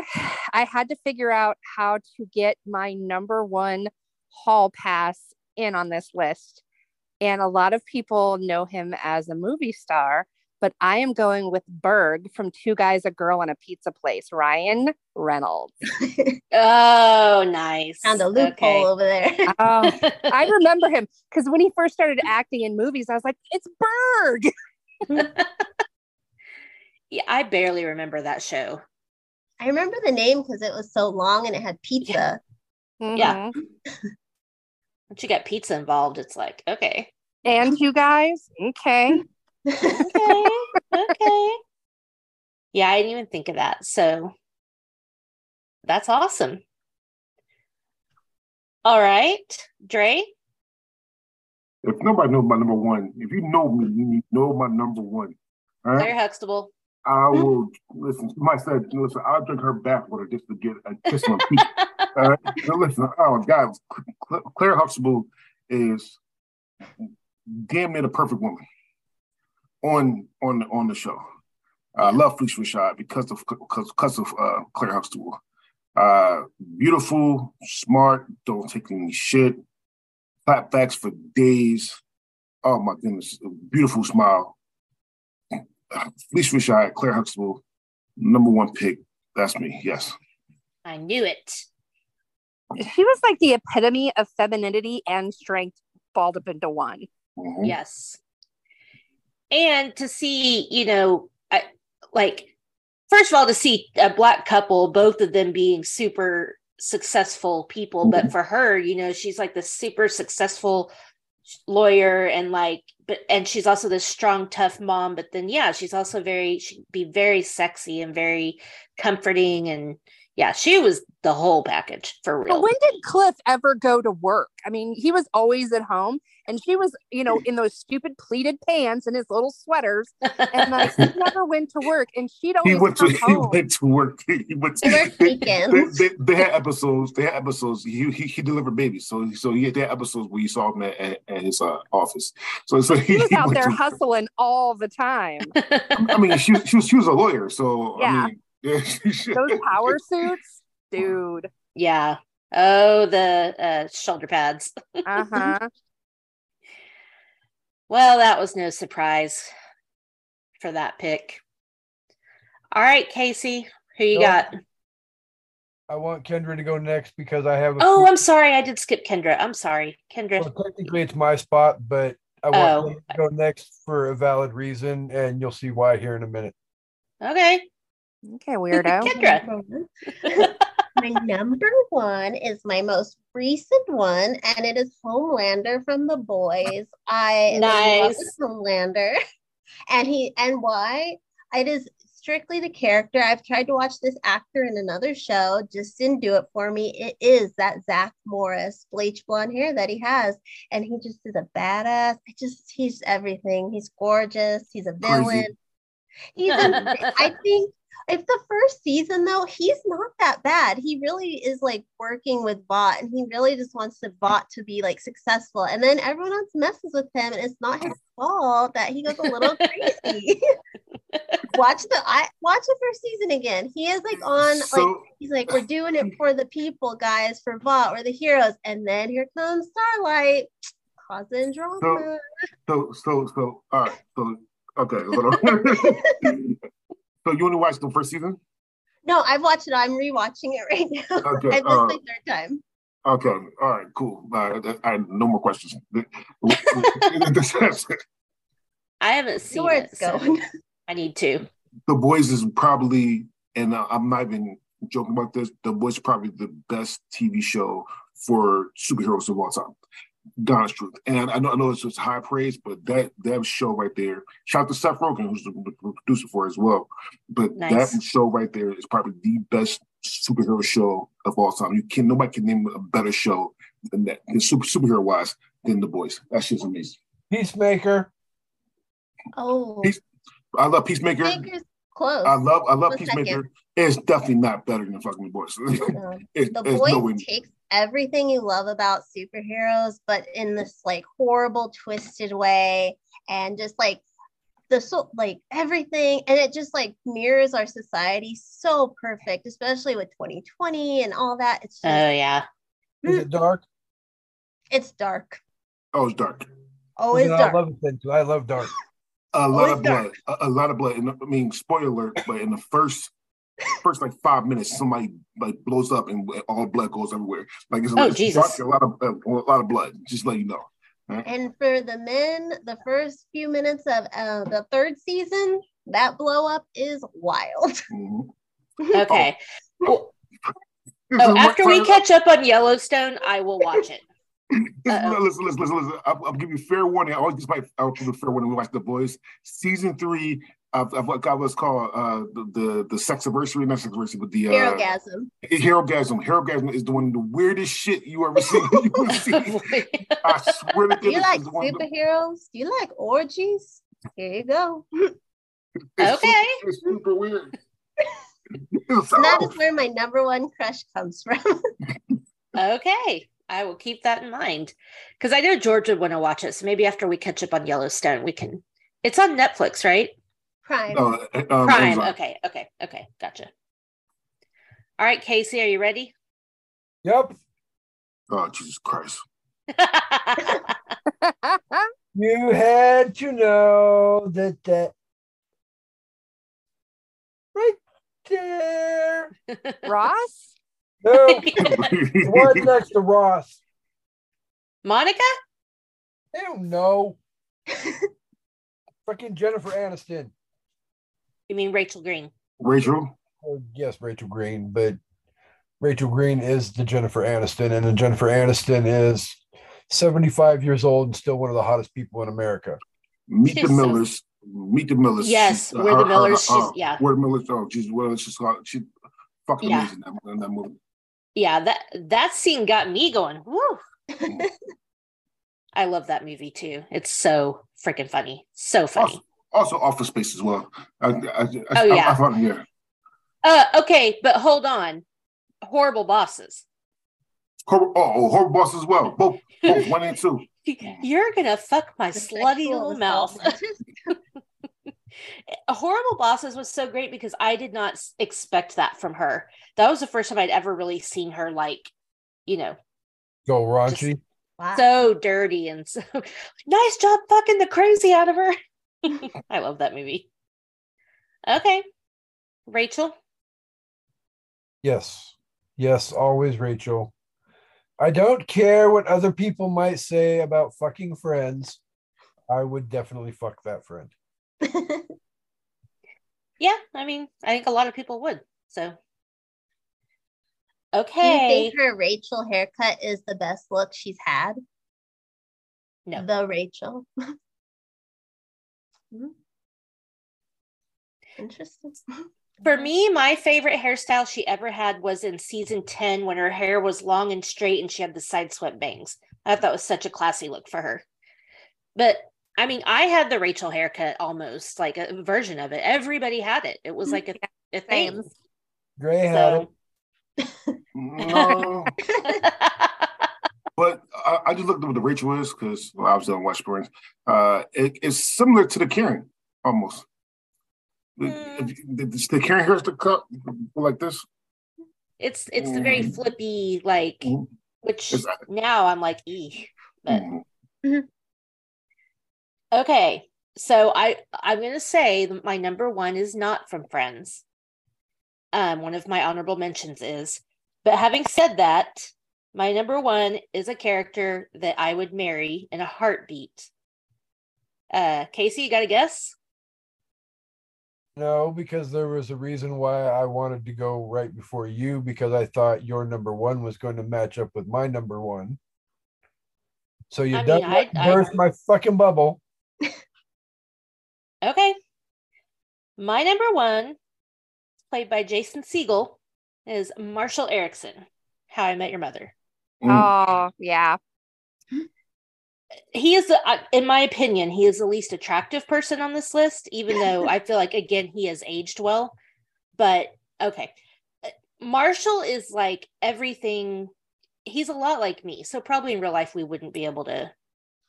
I had to figure out how to get my number one hall pass in on this list. And a lot of people know him as a movie star, but I am going with Berg from Two Guys, a Girl, and a Pizza Place, Ryan Reynolds. [laughs] Oh, nice. Found a loophole over there. [laughs] Oh, I remember him because when he first started acting in movies, I was like, it's Berg. [laughs] yeah, I barely remember that show. I remember the name because it was so long and it had pizza. Yeah. Mhm. Once you got pizza involved, it's like, okay. And you guys, okay. Okay. okay. Yeah, I didn't even think of that. So that's awesome. All right. Dre? If nobody knows my number one, if you know me, you need know my number one. All right. Claire Huxtable. I will listen. Somebody said, listen, I'll drink her bathwater just to get a kiss on the cheek. All right. So listen, oh God, Claire Huxtable is damn near the perfect woman on on on the show. I love Phylicia Rashad because of because, because of uh, Claire Huxtable. Uh, beautiful, smart, don't take any shit. Clap backs for days. Oh my goodness, a beautiful smile. Phylicia Rashad, Claire Huxtable, number one pick. That's me. Yes. I knew it. She was like the epitome of femininity and strength balled up into one. Mhm. Yes. And to see, you know, I, like, first of all, to see a black couple, both of them being super successful people, but for her, you know, she's like the super successful lawyer and like but and she's also this strong tough mom but then yeah she's also very she'd be very sexy and very comforting and yeah she was the whole package for real But when did Cliff ever go to work? I mean, he was always at home, and she was, you know, in those stupid pleated pants and his little sweaters, and like he [laughs] never went to work, and she'd He always went to come he went to work. [laughs] He went [laughs] They work they, weekends. they, they had episodes. They had episodes. He he, he delivered babies. So so he had, episodes where you saw him at, at, at his uh, office. So so He was out there to- hustling all the time. I mean, she she was she was a lawyer. So Yeah. I mean, yeah. Those power suits, dude. yeah oh the uh shoulder pads Uh huh. Well that was no surprise for that pick all right kasey who you Nope. got I want Kendra to go next because I have. A oh few- i'm sorry i did skip kendra i'm sorry kendra Well, technically, it's my spot, but I want Oh. To go next for a valid reason, and you'll see why here in a minute. okay Okay, weirdo. kendra [laughs] my number one is my most recent one, and it is Homelander from The Boys. I am in love Nice. Homelander, [laughs] and he and why it is strictly the character. I've tried to watch this actor in another show, just didn't do it for me. It is that Zach Morris bleach blonde hair that he has, and he just is a badass. I just he's everything. He's gorgeous. He's a Crazy. villain. He's a, I [laughs] think if the first season though, he's not that bad. He really is like working with Vought and he really just wants the Vought to be like successful. And then everyone else messes with him and it's not his fault that he goes a little [laughs] crazy. [laughs] watch the I watch the first season again. He is like on like he's like, We're doing it for the people, guys, for Vought, we're the heroes. And then here comes Starlight causing drama. so so so all right. So okay. [laughs] hold on. so you only watched the first season? no, I've watched it. I'm rewatching it right now. Okay. and this uh, my third time. Okay. All right. Cool. Uh, I no more questions. [laughs] i haven't seen know where it it's so going. i need to the boys is probably, and uh, I'm not even joking about this. The boys is probably the best TV show for superheroes of all time. The honest truth, and I know, I know it's just high praise, but that that show right there. Shout out to Seth Rogen, who's the, the producer for it as well. But Nice. that show right there is probably the best superhero show of all time. You can nobody can name a better show than that, than super, superhero wise, than the boys. That's just amazing. Peacemaker. Oh, Peace- I love Peacemaker. Peacemaker's close. I love I love One second. Peacemaker. It's definitely not better than fucking the boys. No. [laughs] It- the it's boys nowhere- takes everything you love about superheroes, but in this like horrible, twisted way, and just like the so like everything, and it just like mirrors our society so perfect, especially with 2020 and all that. It's just oh yeah Is it dark? it's dark. Oh, it's dark. Oh, Always No, I dark. love it then too. I love dark. A oh, lot Always of blood. A, a lot of blood. And, I mean, spoiler alert, but in the first first like five minutes, somebody like blows up and all blood goes everywhere. Like it's, Oh, it's Jesus. a lot of uh, a lot of blood. Just let you know. And for the men, the first few minutes of uh, the third season, that blow up is wild. [laughs] Mhm. okay Well, This oh after we catch up on yellowstone i will watch it [laughs] Listen, Uh-oh. listen, listen, listen, listen. I'll, I'll give you fair warning. I always give my I'll give you fair warning. when We watch The Boys season three of, of what God was called uh, the the the sex anniversary, not sex anniversary, but the uh, Herogasm. Herogasm. Herogasm is of the weirdest shit you ever seen. [laughs] you ever seen. [laughs] I swear to Do you like superheroes? Do you like orgies? Here you go. [laughs] it's Okay. super- It's super weird. And that is where my number one crush comes from. okay i will keep that in mind because i know george would want to watch it so maybe after we catch up on yellowstone we can it's on netflix right Prime. uh, um, prime Amazon. okay okay okay gotcha all right kasey are you ready Yep. Oh Jesus Christ! [laughs] You had to know that that right there. Ross? No, the [laughs] one next to Ross. monica I don't know. Fucking Jennifer Aniston. You mean rachel green Rachel. Oh, yes, Rachel Green, but Rachel Green is the Jennifer Aniston, and then Jennifer Aniston is 75 years old and still one of the hottest people in America. Meet She's the so- Millers. Meet the Millers. Yes, She's- uh, We're uh, the Millers, she's- yeah. We're the Millers. Oh, she's well, she's hot. She's fucking Yeah. amazing in that, in that movie. Yeah, that that scene got me going. Woo! Mm. [laughs] I love that movie too. It's so freaking funny. So funny. Also, Office Space as well. I, I, I, Oh, yeah. I, I found, yeah. Uh okay, but hold on. Horrible bosses. Hor- oh, oh, horror boss as well. Both, both [laughs] one and two. [laughs] You're gonna fuck my The slutty little mouth. [laughs] Horrible bosses was so great because I did not expect that from her. That was the first time I'd ever really seen her like, you know, Go raunchy. Wow. so dirty and so nice job fucking the crazy out of her. [laughs] I love that movie. Okay. Rachel. Yes. Yes, always Rachel. I don't care what other people might say about fucking friends. I would definitely fuck that friend. [laughs] Yeah, I mean, I think a lot of people would. So Okay. Do you think her Rachel haircut is the best look she's had? No. The Rachel. [laughs] Hmm. Interesting. [laughs] For me, my favorite hairstyle she ever had was in season 10 when her hair was long and straight and she had the side swept bangs. I thought that was such a classy look for her. But I mean, I had the Rachel haircut almost like a version of it. Everybody had it. It was like a, a thing. Same. Gray had So, it. [laughs] [laughs] But I, I just looked at what the Rachel is because well, I was on West Springs. Uh, it, it's similar to the Karen almost. The, Mm. the, the, the Karen hair's the cut like this. it's it's the very Mm. flippy, like Mhm. which It's- now I'm like, e. But Mhm. Okay, so I I'm gonna say that my number one is not from Friends. Um, one of my honorable mentions is, but having said that, my number one is a character that I would marry in a heartbeat. Uh, Kasey, you got a guess? No, because there was a reason why I wanted to go right before you because I thought your number one was going to match up with my number one. So you I mean, done I- I- burst my fucking bubble. [laughs] Okay, my number one, played by Jason Segel, is Marshall Erickson. How I Met Your Mother. Mm. Oh, yeah. he is the, uh, in my opinion he is the least attractive person on this list even though [laughs] i feel like again he has aged well but okay Uh, marshall is like everything he's a lot like me so probably in real life we wouldn't be able to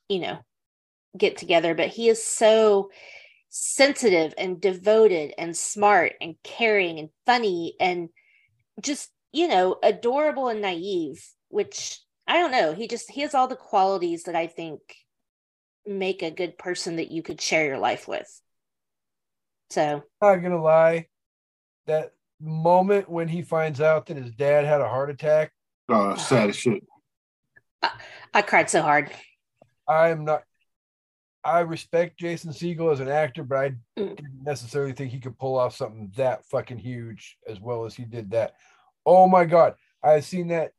you know get together but he is so sensitive and devoted and smart and caring and funny and just you know adorable and naive which i don't know he just he has all the qualities that i think make a good person that you could share your life with so I'm Not gonna lie, that moment when he finds out that his dad had a heart attack, Uh, sad as shit. i cried so hard I am not. I respect Jason Segel as an actor, but I Mm. didn't necessarily think he could pull off something that fucking huge as well as he did that. Oh my god, I've seen that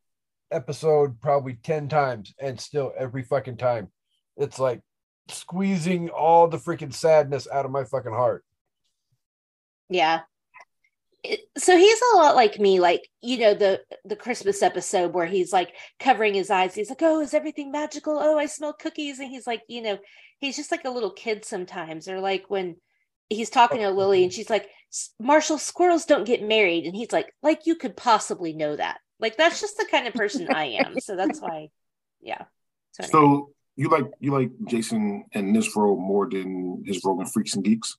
episode probably 10 times and still every fucking time. It's like squeezing all the freaking sadness out of my fucking heart. Yeah. So he's a lot like me like you know the the christmas episode where he's like covering his eyes. He's like oh is everything magical? Oh i smell cookies. And he's like you know he's just like a little kid sometimes. Or like when he's talking to lily and she's like marshall squirrels don't get married. And he's like like you could possibly know that like that's just the kind of person i am so that's why yeah so, anyway. So you like you like Jason in this role more than his role in Freaks and Geeks?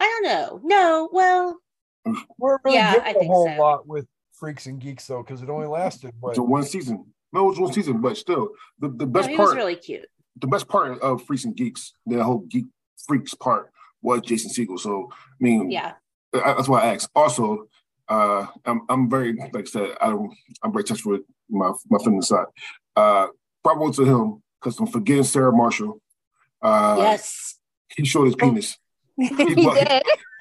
i don't know no well [sighs] We're really Yeah, getting I a think whole so. lot with freaks and geeks though, because it only lasted what So one season. No, it was one season, but still, the, the no, best he part, was really cute the best part of Freaks and Geeks, the whole geek freaks part was Jason Segel. So I mean, yeah I- that's why I asked. Also, uh, I'm I'm very like I said, I'm I'm very touched with my my feminine side. Uh, bravo to him because I'm forgetting Sarah Marshall. Uh, yes he showed his penis. [laughs] he well- did.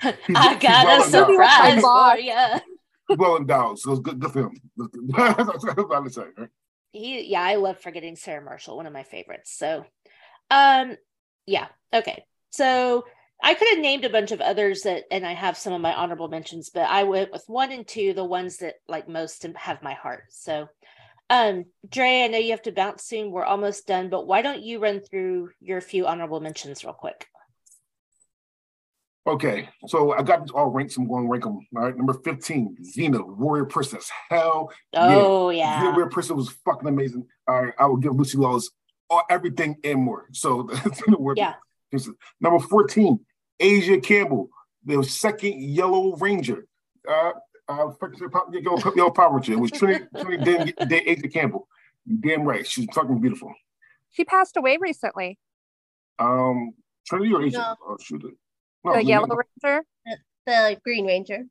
He's- I he's got well a endowed. surprise boss. for you. well endowed, so it's good, good for him. [laughs] That's what I'm trying to say. Right? He, yeah, I love forgetting Sarah Marshall, one of my favorites. So, um, yeah, okay. So I could have named a bunch of others that, and I have some of my honorable mentions, but I went with one and two, the ones that like most have my heart. So, um, Dre, I know you have to bounce soon. We're almost done, but why don't you run through your few honorable mentions real quick? Okay, so I got all ranked. So I'm going to rank them. All right, number 15, Xena, Warrior Princess. Hell Oh Xena, yeah, Warrior Princess was fucking amazing. All right, I will give Lucy Lawless all, everything and more. So, [laughs] Xena Warrior yeah. Princess. Number 14, Aisha Campbell, the second Yellow Ranger. Uh, uh, fucking Yellow, Yellow Power Ranger. It was Trinity, [laughs] Trinity Dan, Dan, Aisha Campbell. You damn right. She's fucking beautiful. She passed away recently. Um, Trinity or Asia? No. Oh, shoot. No, the Yellow Ranger. The Green Ranger.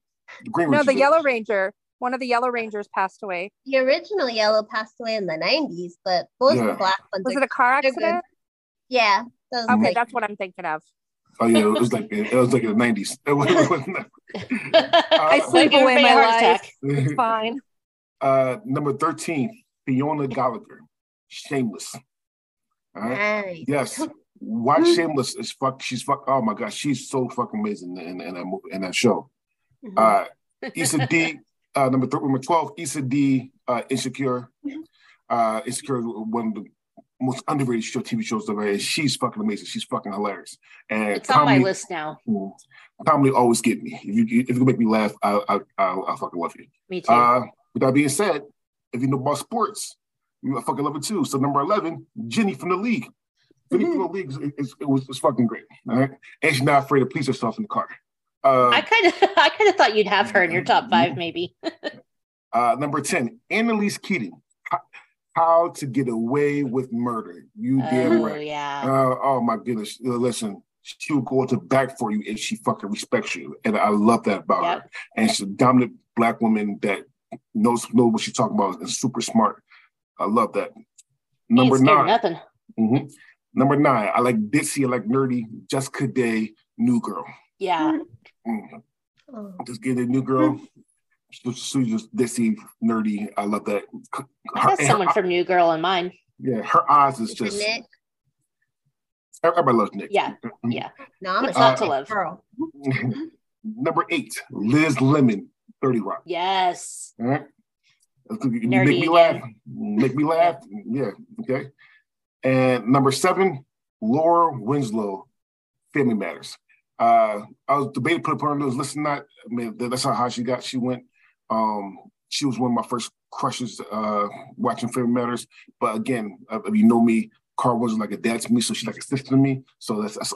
the Green No, Ranger. the Yellow Ranger. One of the Yellow Rangers passed away. The original Yellow passed away in the 90s, but both Yeah. the black ones Was are it a car they're good. accident? Yeah. Those Okay, like, that's what I'm thinking of. Oh yeah, it was like it was like in the nineties. [laughs] [laughs] I sleep Like away my life. It's [laughs] fine. uh, number thirteen, Fiona Gallagher, Shameless. All right. nice. Yes. Watch Shameless is fuck. She's fuck. Oh my god, she's so fucking amazing in, in that movie in that show. Mhm. Uh, Issa Dee, uh, number th- number twelve, Issa Dee, uh, Insecure. Uh, Insecure is one of the most underrated show TV shows ever. And she's fucking amazing. She's fucking hilarious. And It's on my list now. Mm. Comedy always get me. If you if you can make me laugh, I I I'll, I'll fucking love you. Me too. Uh, with that being said, if you know about sports, you I fucking love it too. So number eleven, Jenny from the league. Jenny from the league is, is, it was fucking great. All right, and she's not afraid to please herself in the car. Uh, I kind of, [laughs] I kind of thought you'd have her in your top five, maybe. [laughs] uh, number ten, Annalise Keating. How, how to get away with murder? You damn Oh right. yeah. Uh, oh my goodness! Listen, she will go to back for you if she fucking respects you, and I love that about Yep. her. And she's a dominant black woman that knows knows what she's talking about and super smart. I love that. Number Ain't scared of nine. nothing. Mhm. Number nine. I like ditzy. I like nerdy. Jessica Day, New Girl. Yeah. Mm. Oh. Just get a new girl. She's she's just ditzy, nerdy. I love that. Her- I got someone her- from New Girl in mind. yeah, her eyes is Is it just. Nick? Everybody loves Nick. Yeah. Yeah. No, I'm What's a not to Uh, love? girl. [laughs] Number eight, Liz Lemon, 30 Rock. Yes. All right. That's good. You Nerdy make me again. laugh. Make me laugh. Yeah. Okay. And number seven, Laura Winslow, Family Matters. Uh, I was debating put her on those list or not. I mean, that- that's how high she got. She went. Um, she was one of my first crushes uh, watching Family Matters. But again, uh, if you know me, Carl wasn't like a dad to me, so she's like a sister to me. So that's that's.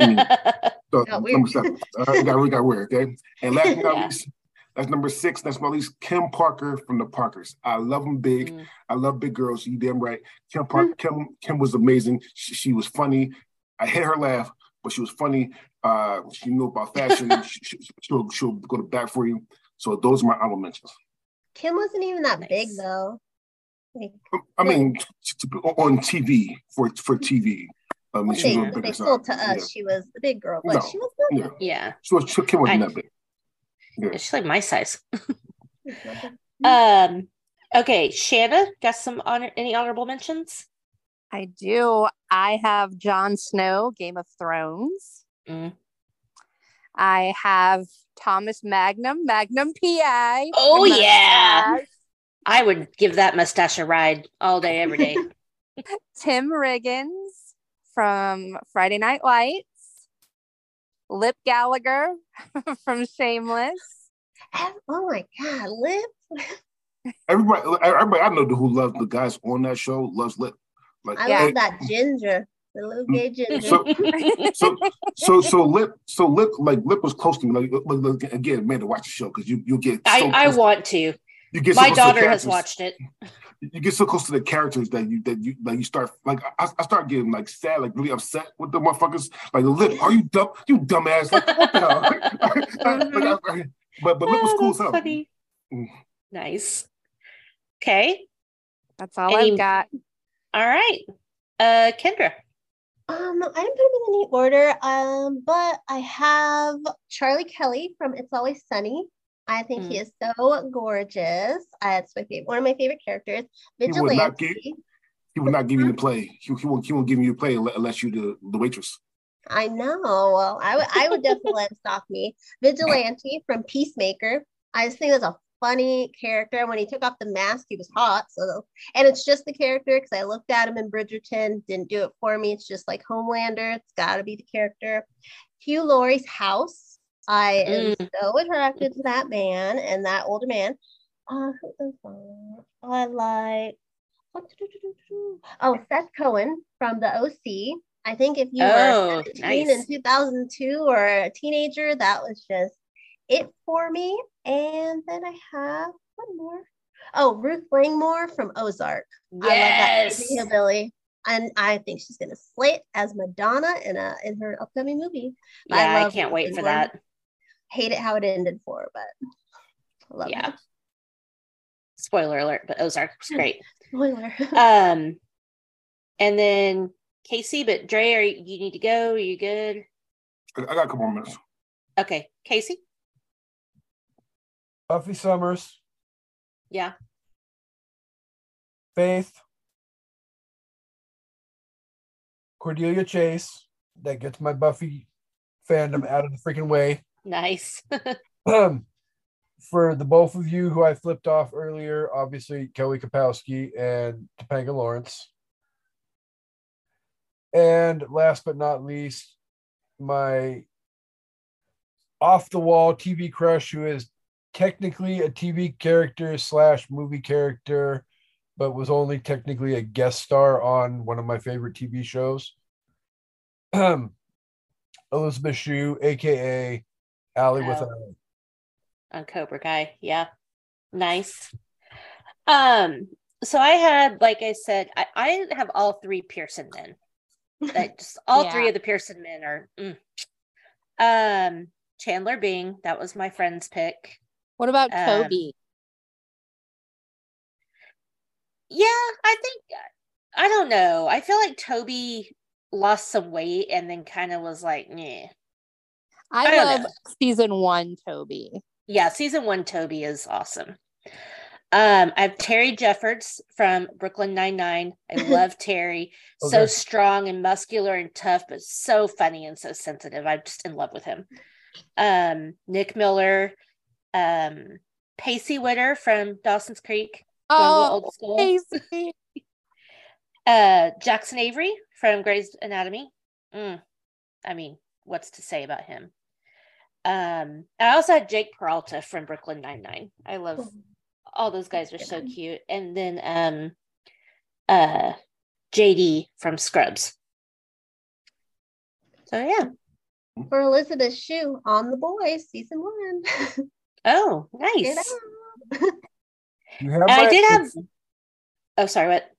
I mean, [laughs] so Got number seven. Uh, got, it got weird. Okay. And last but not Yeah. least, that's number six. That's my least Kim Parker from the Parkers. I love them big. Mm. I love big girls. You damn right. Kim Parker. Kim Kim was amazing. She, she was funny. I hate her laugh, but she was funny. Uh, she knew about fashion. [laughs] she, she, she'll she'll go to bat for you. So those are my honorable mentions. Kim wasn't even that big though. Like, I mean, t- t- on TV for for TV. I mean, she was big, a they side. told to us Yeah. she was the big girl, but No. she was not Yeah. yeah. She was she, Kim wasn't I- that big. She's like my size. [laughs] [laughs] Um. Okay, Shana, got some honor? Any honorable mentions? I do. I have Jon Snow, Game of Thrones. Mm. I have Thomas Magnum, Magnum PI. Oh, yeah. I would give that mustache a ride all day, every day. [laughs] [laughs] Tim Riggins from Friday Night Lights. Lip Gallagher [laughs] from Shameless. Oh my god, Lip. Everybody, everybody I know who loves the guys on that show loves Lip. Like, I Yeah. love that ginger, the little gay ginger. So, so, so, so Lip, so Lip, like Lip was close to me. Like, like, like, again, man, to watch the show because you you get so I, I want to. you get My close to the daughter has watched it. You get so close to the characters that you that you like you start like I, I start getting like sad, like really upset with the motherfuckers. Like Lip, are you dumb? You dumbass! Like what the hell? Like, I- but but Lip was Oh, cool. that's So funny. Mm. Nice. Okay. That's all Any- I've got. All right. Uh, Kendra. Um, I didn't put them in any order. Um, but I have Charlie Kelly from It's Always Sunny. I think he Mm. is so gorgeous. Uh, it's my favorite, one of my favorite characters. He not Vigilante. He will not give you the play. He, he won't. He won't give you the play unless you the the waitress. I know. Well, I would I would definitely let him stalk me. [laughs] Vigilante from Peacemaker. I just think that's a funny character. When he took off the mask, he was hot. So and it's just the character because I looked at him in Bridgerton, didn't do it for me. It's just like Homelander. It's gotta be the character. Hugh Laurie's house. I am so attracted to that man and that older man. Uh, who is that? I like oh Seth Cohen from the OC. I think if you Oh, were 17 nice. in 2002 or a teenager, that was just it for me. And then I have one more. Oh, Ruth Langmore from Ozark. I love that Yes. hillbilly. And I think she's gonna slay it as Madonna in a in her upcoming movie. I Yeah, I, love can't wait for Langmore. that. Hate it how it ended for her, but I love Yeah. it. Spoiler alert, but Ozark was [laughs] great. Spoiler. Um, and then Kasey, but Dre, are you, you need to go? Are you good? I, I got a couple more minutes. Okay, Kasey. Buffy Summers, Yeah. Faith, Cordelia Chase. That gets my Buffy fandom out of the freaking way. Nice. [laughs] Um, for the both of you who I flipped off earlier, obviously Kelly Kapowski and Topanga Lawrence. And last but not least, my off the wall TV crush who is technically a TV character slash movie character, but was only technically a guest star on one of my favorite TV shows. Um, Elizabeth Shue, aka Allie with Oh. a on Cobra Kai. Yeah. Nice. Um, so I had, like I said, I, I have all three Pearson men. That [laughs] just all three of the Pearson men are mm. um Chandler Bing, that was my friend's pick. What about Um, Toby? Yeah, I think I don't know. I feel like Toby lost some weight and then kind of was like, yeah. I I, love know. season one Toby. Yeah, season one Toby is awesome. Um, I have Terry Jeffords from Brooklyn Nine Nine. I [laughs] love Terry. So strong and muscular and tough, but so funny and so sensitive. I'm just in love with him. Um, Nick Miller, um, Pacey Witter from Dawson's Creek. going a little Oh, old school. Kasey. [laughs] Uh, Jackson Avery from Grey's Anatomy. Mm, I mean, what's to say about him? Um, I also had Jake Peralta from Brooklyn Nine Nine. I love all those guys are so cute. And then um, uh, JD from Scrubs. So yeah. For Elizabeth Shue on The Boys, season one. [laughs] Oh, nice. [laughs] You have And I my did have- Oh, sorry. What?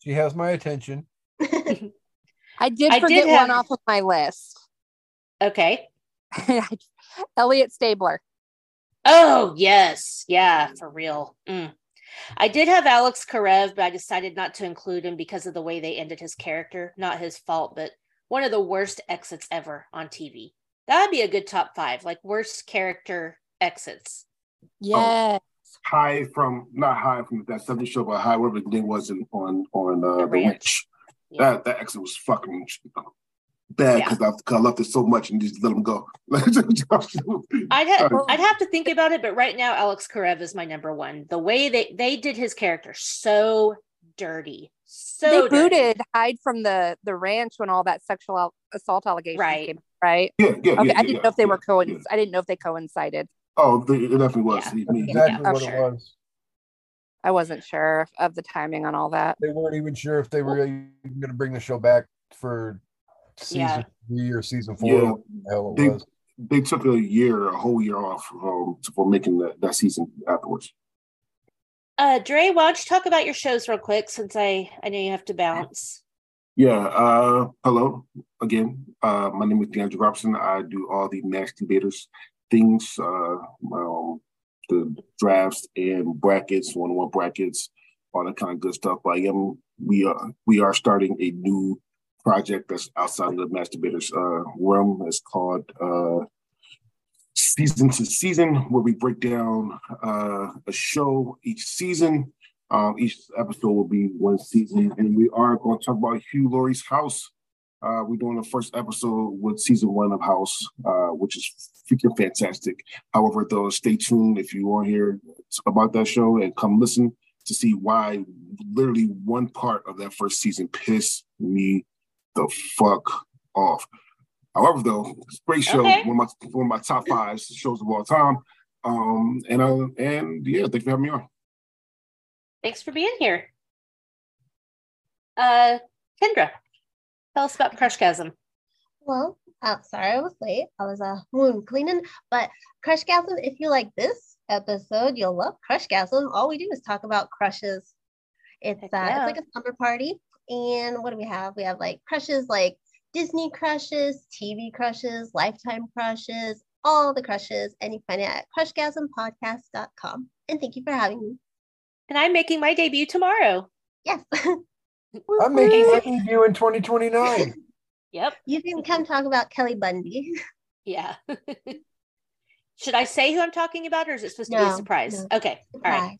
She has my attention. [laughs] I did I did forget have- one off of my list. Okay. [laughs] Elliot Stabler. Oh, yes. Yeah, for real. Mm. I did have Alex Karev, but I decided not to include him because of the way they ended his character. Not his fault, but one of the worst exits ever on TV. That'd be a good top five, like worst character exits. Yeah. Hyde from not Hyde from that 70 show, but Hyde whatever the name was in, on on uh, The the Ranch. ranch. Yeah. That that exit was fucking bad because I, 'cause I loved it so much and just let him go. [laughs] I'd have Uh, I'd have to think about it, but right now Alex Karev is my number one. The way they they did his character so dirty, so they dirty. booted Hyde from the the ranch when all that sexual assault allegations Right. came. Right. yeah, yeah, Okay. yeah, I didn't yeah, know if they yeah, were co. yeah. I didn't know if they coincided. Oh, the, it definitely was. Yeah. He- That's exactly for what sure. it was. I wasn't sure of the timing on all that. They weren't even sure if they were even going to bring the show back for season Yeah. three or season four. Yeah. the hell it They- was. they took a year, a whole year off um, for making that, that season afterwards. Uh, Dre, why don't you talk about your shows real quick since I I know you have to bounce. Yeah. Uh, hello again. Uh, my name is DeAndre Robson. I do all the Mass Debaters things, uh, um, the drafts and brackets, one on one brackets, all that kind of good stuff. I am. We are we are starting a new project that's outside of the Mass Debaters uh, realm. It's called uh, Season to Season, where we break down uh, a show each season. Um, each episode will be one season, and we are going to talk about Hugh Laurie's House. Uh, we're doing the first episode with season one of House, uh, which is freaking fantastic. However, though, stay tuned if you want to hear about that show and come listen to see why literally one part of that first season pissed me the fuck off. However, though, it's great show. Okay. One, of my, one of my top five shows of all time. Um, and uh, and yeah, thanks for having me on. Thanks for being here. Uh, Kendra, tell us about Crushgasm. Well, uh, sorry I was late. I was uh, wound cleaning, but Crushgasm, if you like this episode, you'll love Crushgasm. All we do is talk about crushes. It's uh, yeah. it's like a summer party, and what do we have? We have like crushes like Disney crushes, TV crushes, Lifetime crushes, all the crushes, and you find it at crushgasmpodcast.com. And thank you for having me. And I'm making my debut tomorrow. Yes, [laughs] I'm making my debut in 2029. [laughs] Yep. you can come talk about Kelly Bundy. Yeah. [laughs] Should I say who I'm talking about, or is it supposed to be a No, surprise? no. Okay. All right.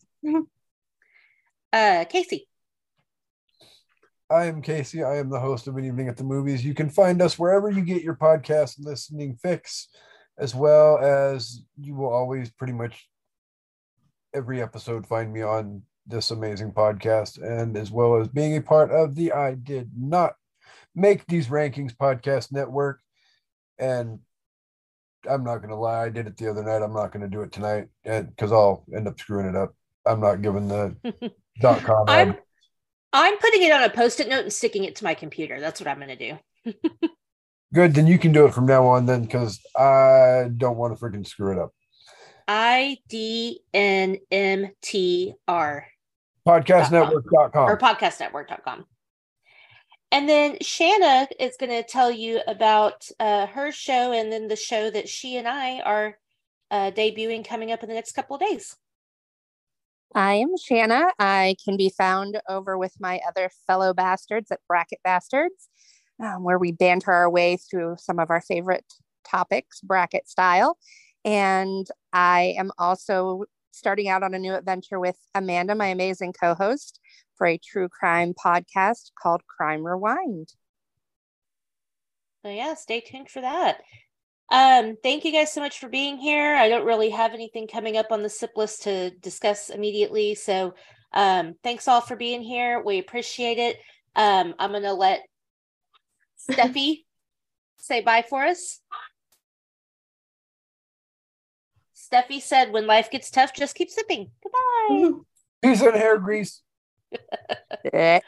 Uh, Kasey. I am Kasey. I am the host of An Evening at the Movies. You can find us wherever you get your podcast listening fix, as well as you will always pretty much every episode find me on this amazing podcast, and as well as being a part of the I Did Not Make These Rankings podcast network. And I'm not going to lie, I did it the other night. I'm not going to do it tonight because I'll end up screwing it up. I'm not giving the [laughs] dot com. I'm. I'm putting it on a post-it note and sticking it to my computer. That's what I'm going to do. [laughs] Good, then you can do it from now on, then, because I don't want to freaking screw it up. I D N M T R Podcastnetwork.com. or podcastnetwork.com. And then Shana is going to tell you about uh, her show and then the show that she and I are uh, debuting coming up in the next couple of days. I am Shana. I can be found over with my other fellow bastards at Bracket Bastards, um, where we banter our way through some of our favorite topics, bracket style. And I am also starting out on a new adventure with Amanda, my amazing co host, for a true crime podcast called Crime Rewind. So yeah, stay tuned for that. Um, thank you guys so much for being here. I don't really have anything coming up on the SIP list to discuss immediately. So um, thanks all for being here. We appreciate it. Um, I'm gonna let [laughs] Steffi say bye for us. Steffi said, when life gets tough, just keep sipping. Goodbye. [laughs] Peace and hair grease. [laughs]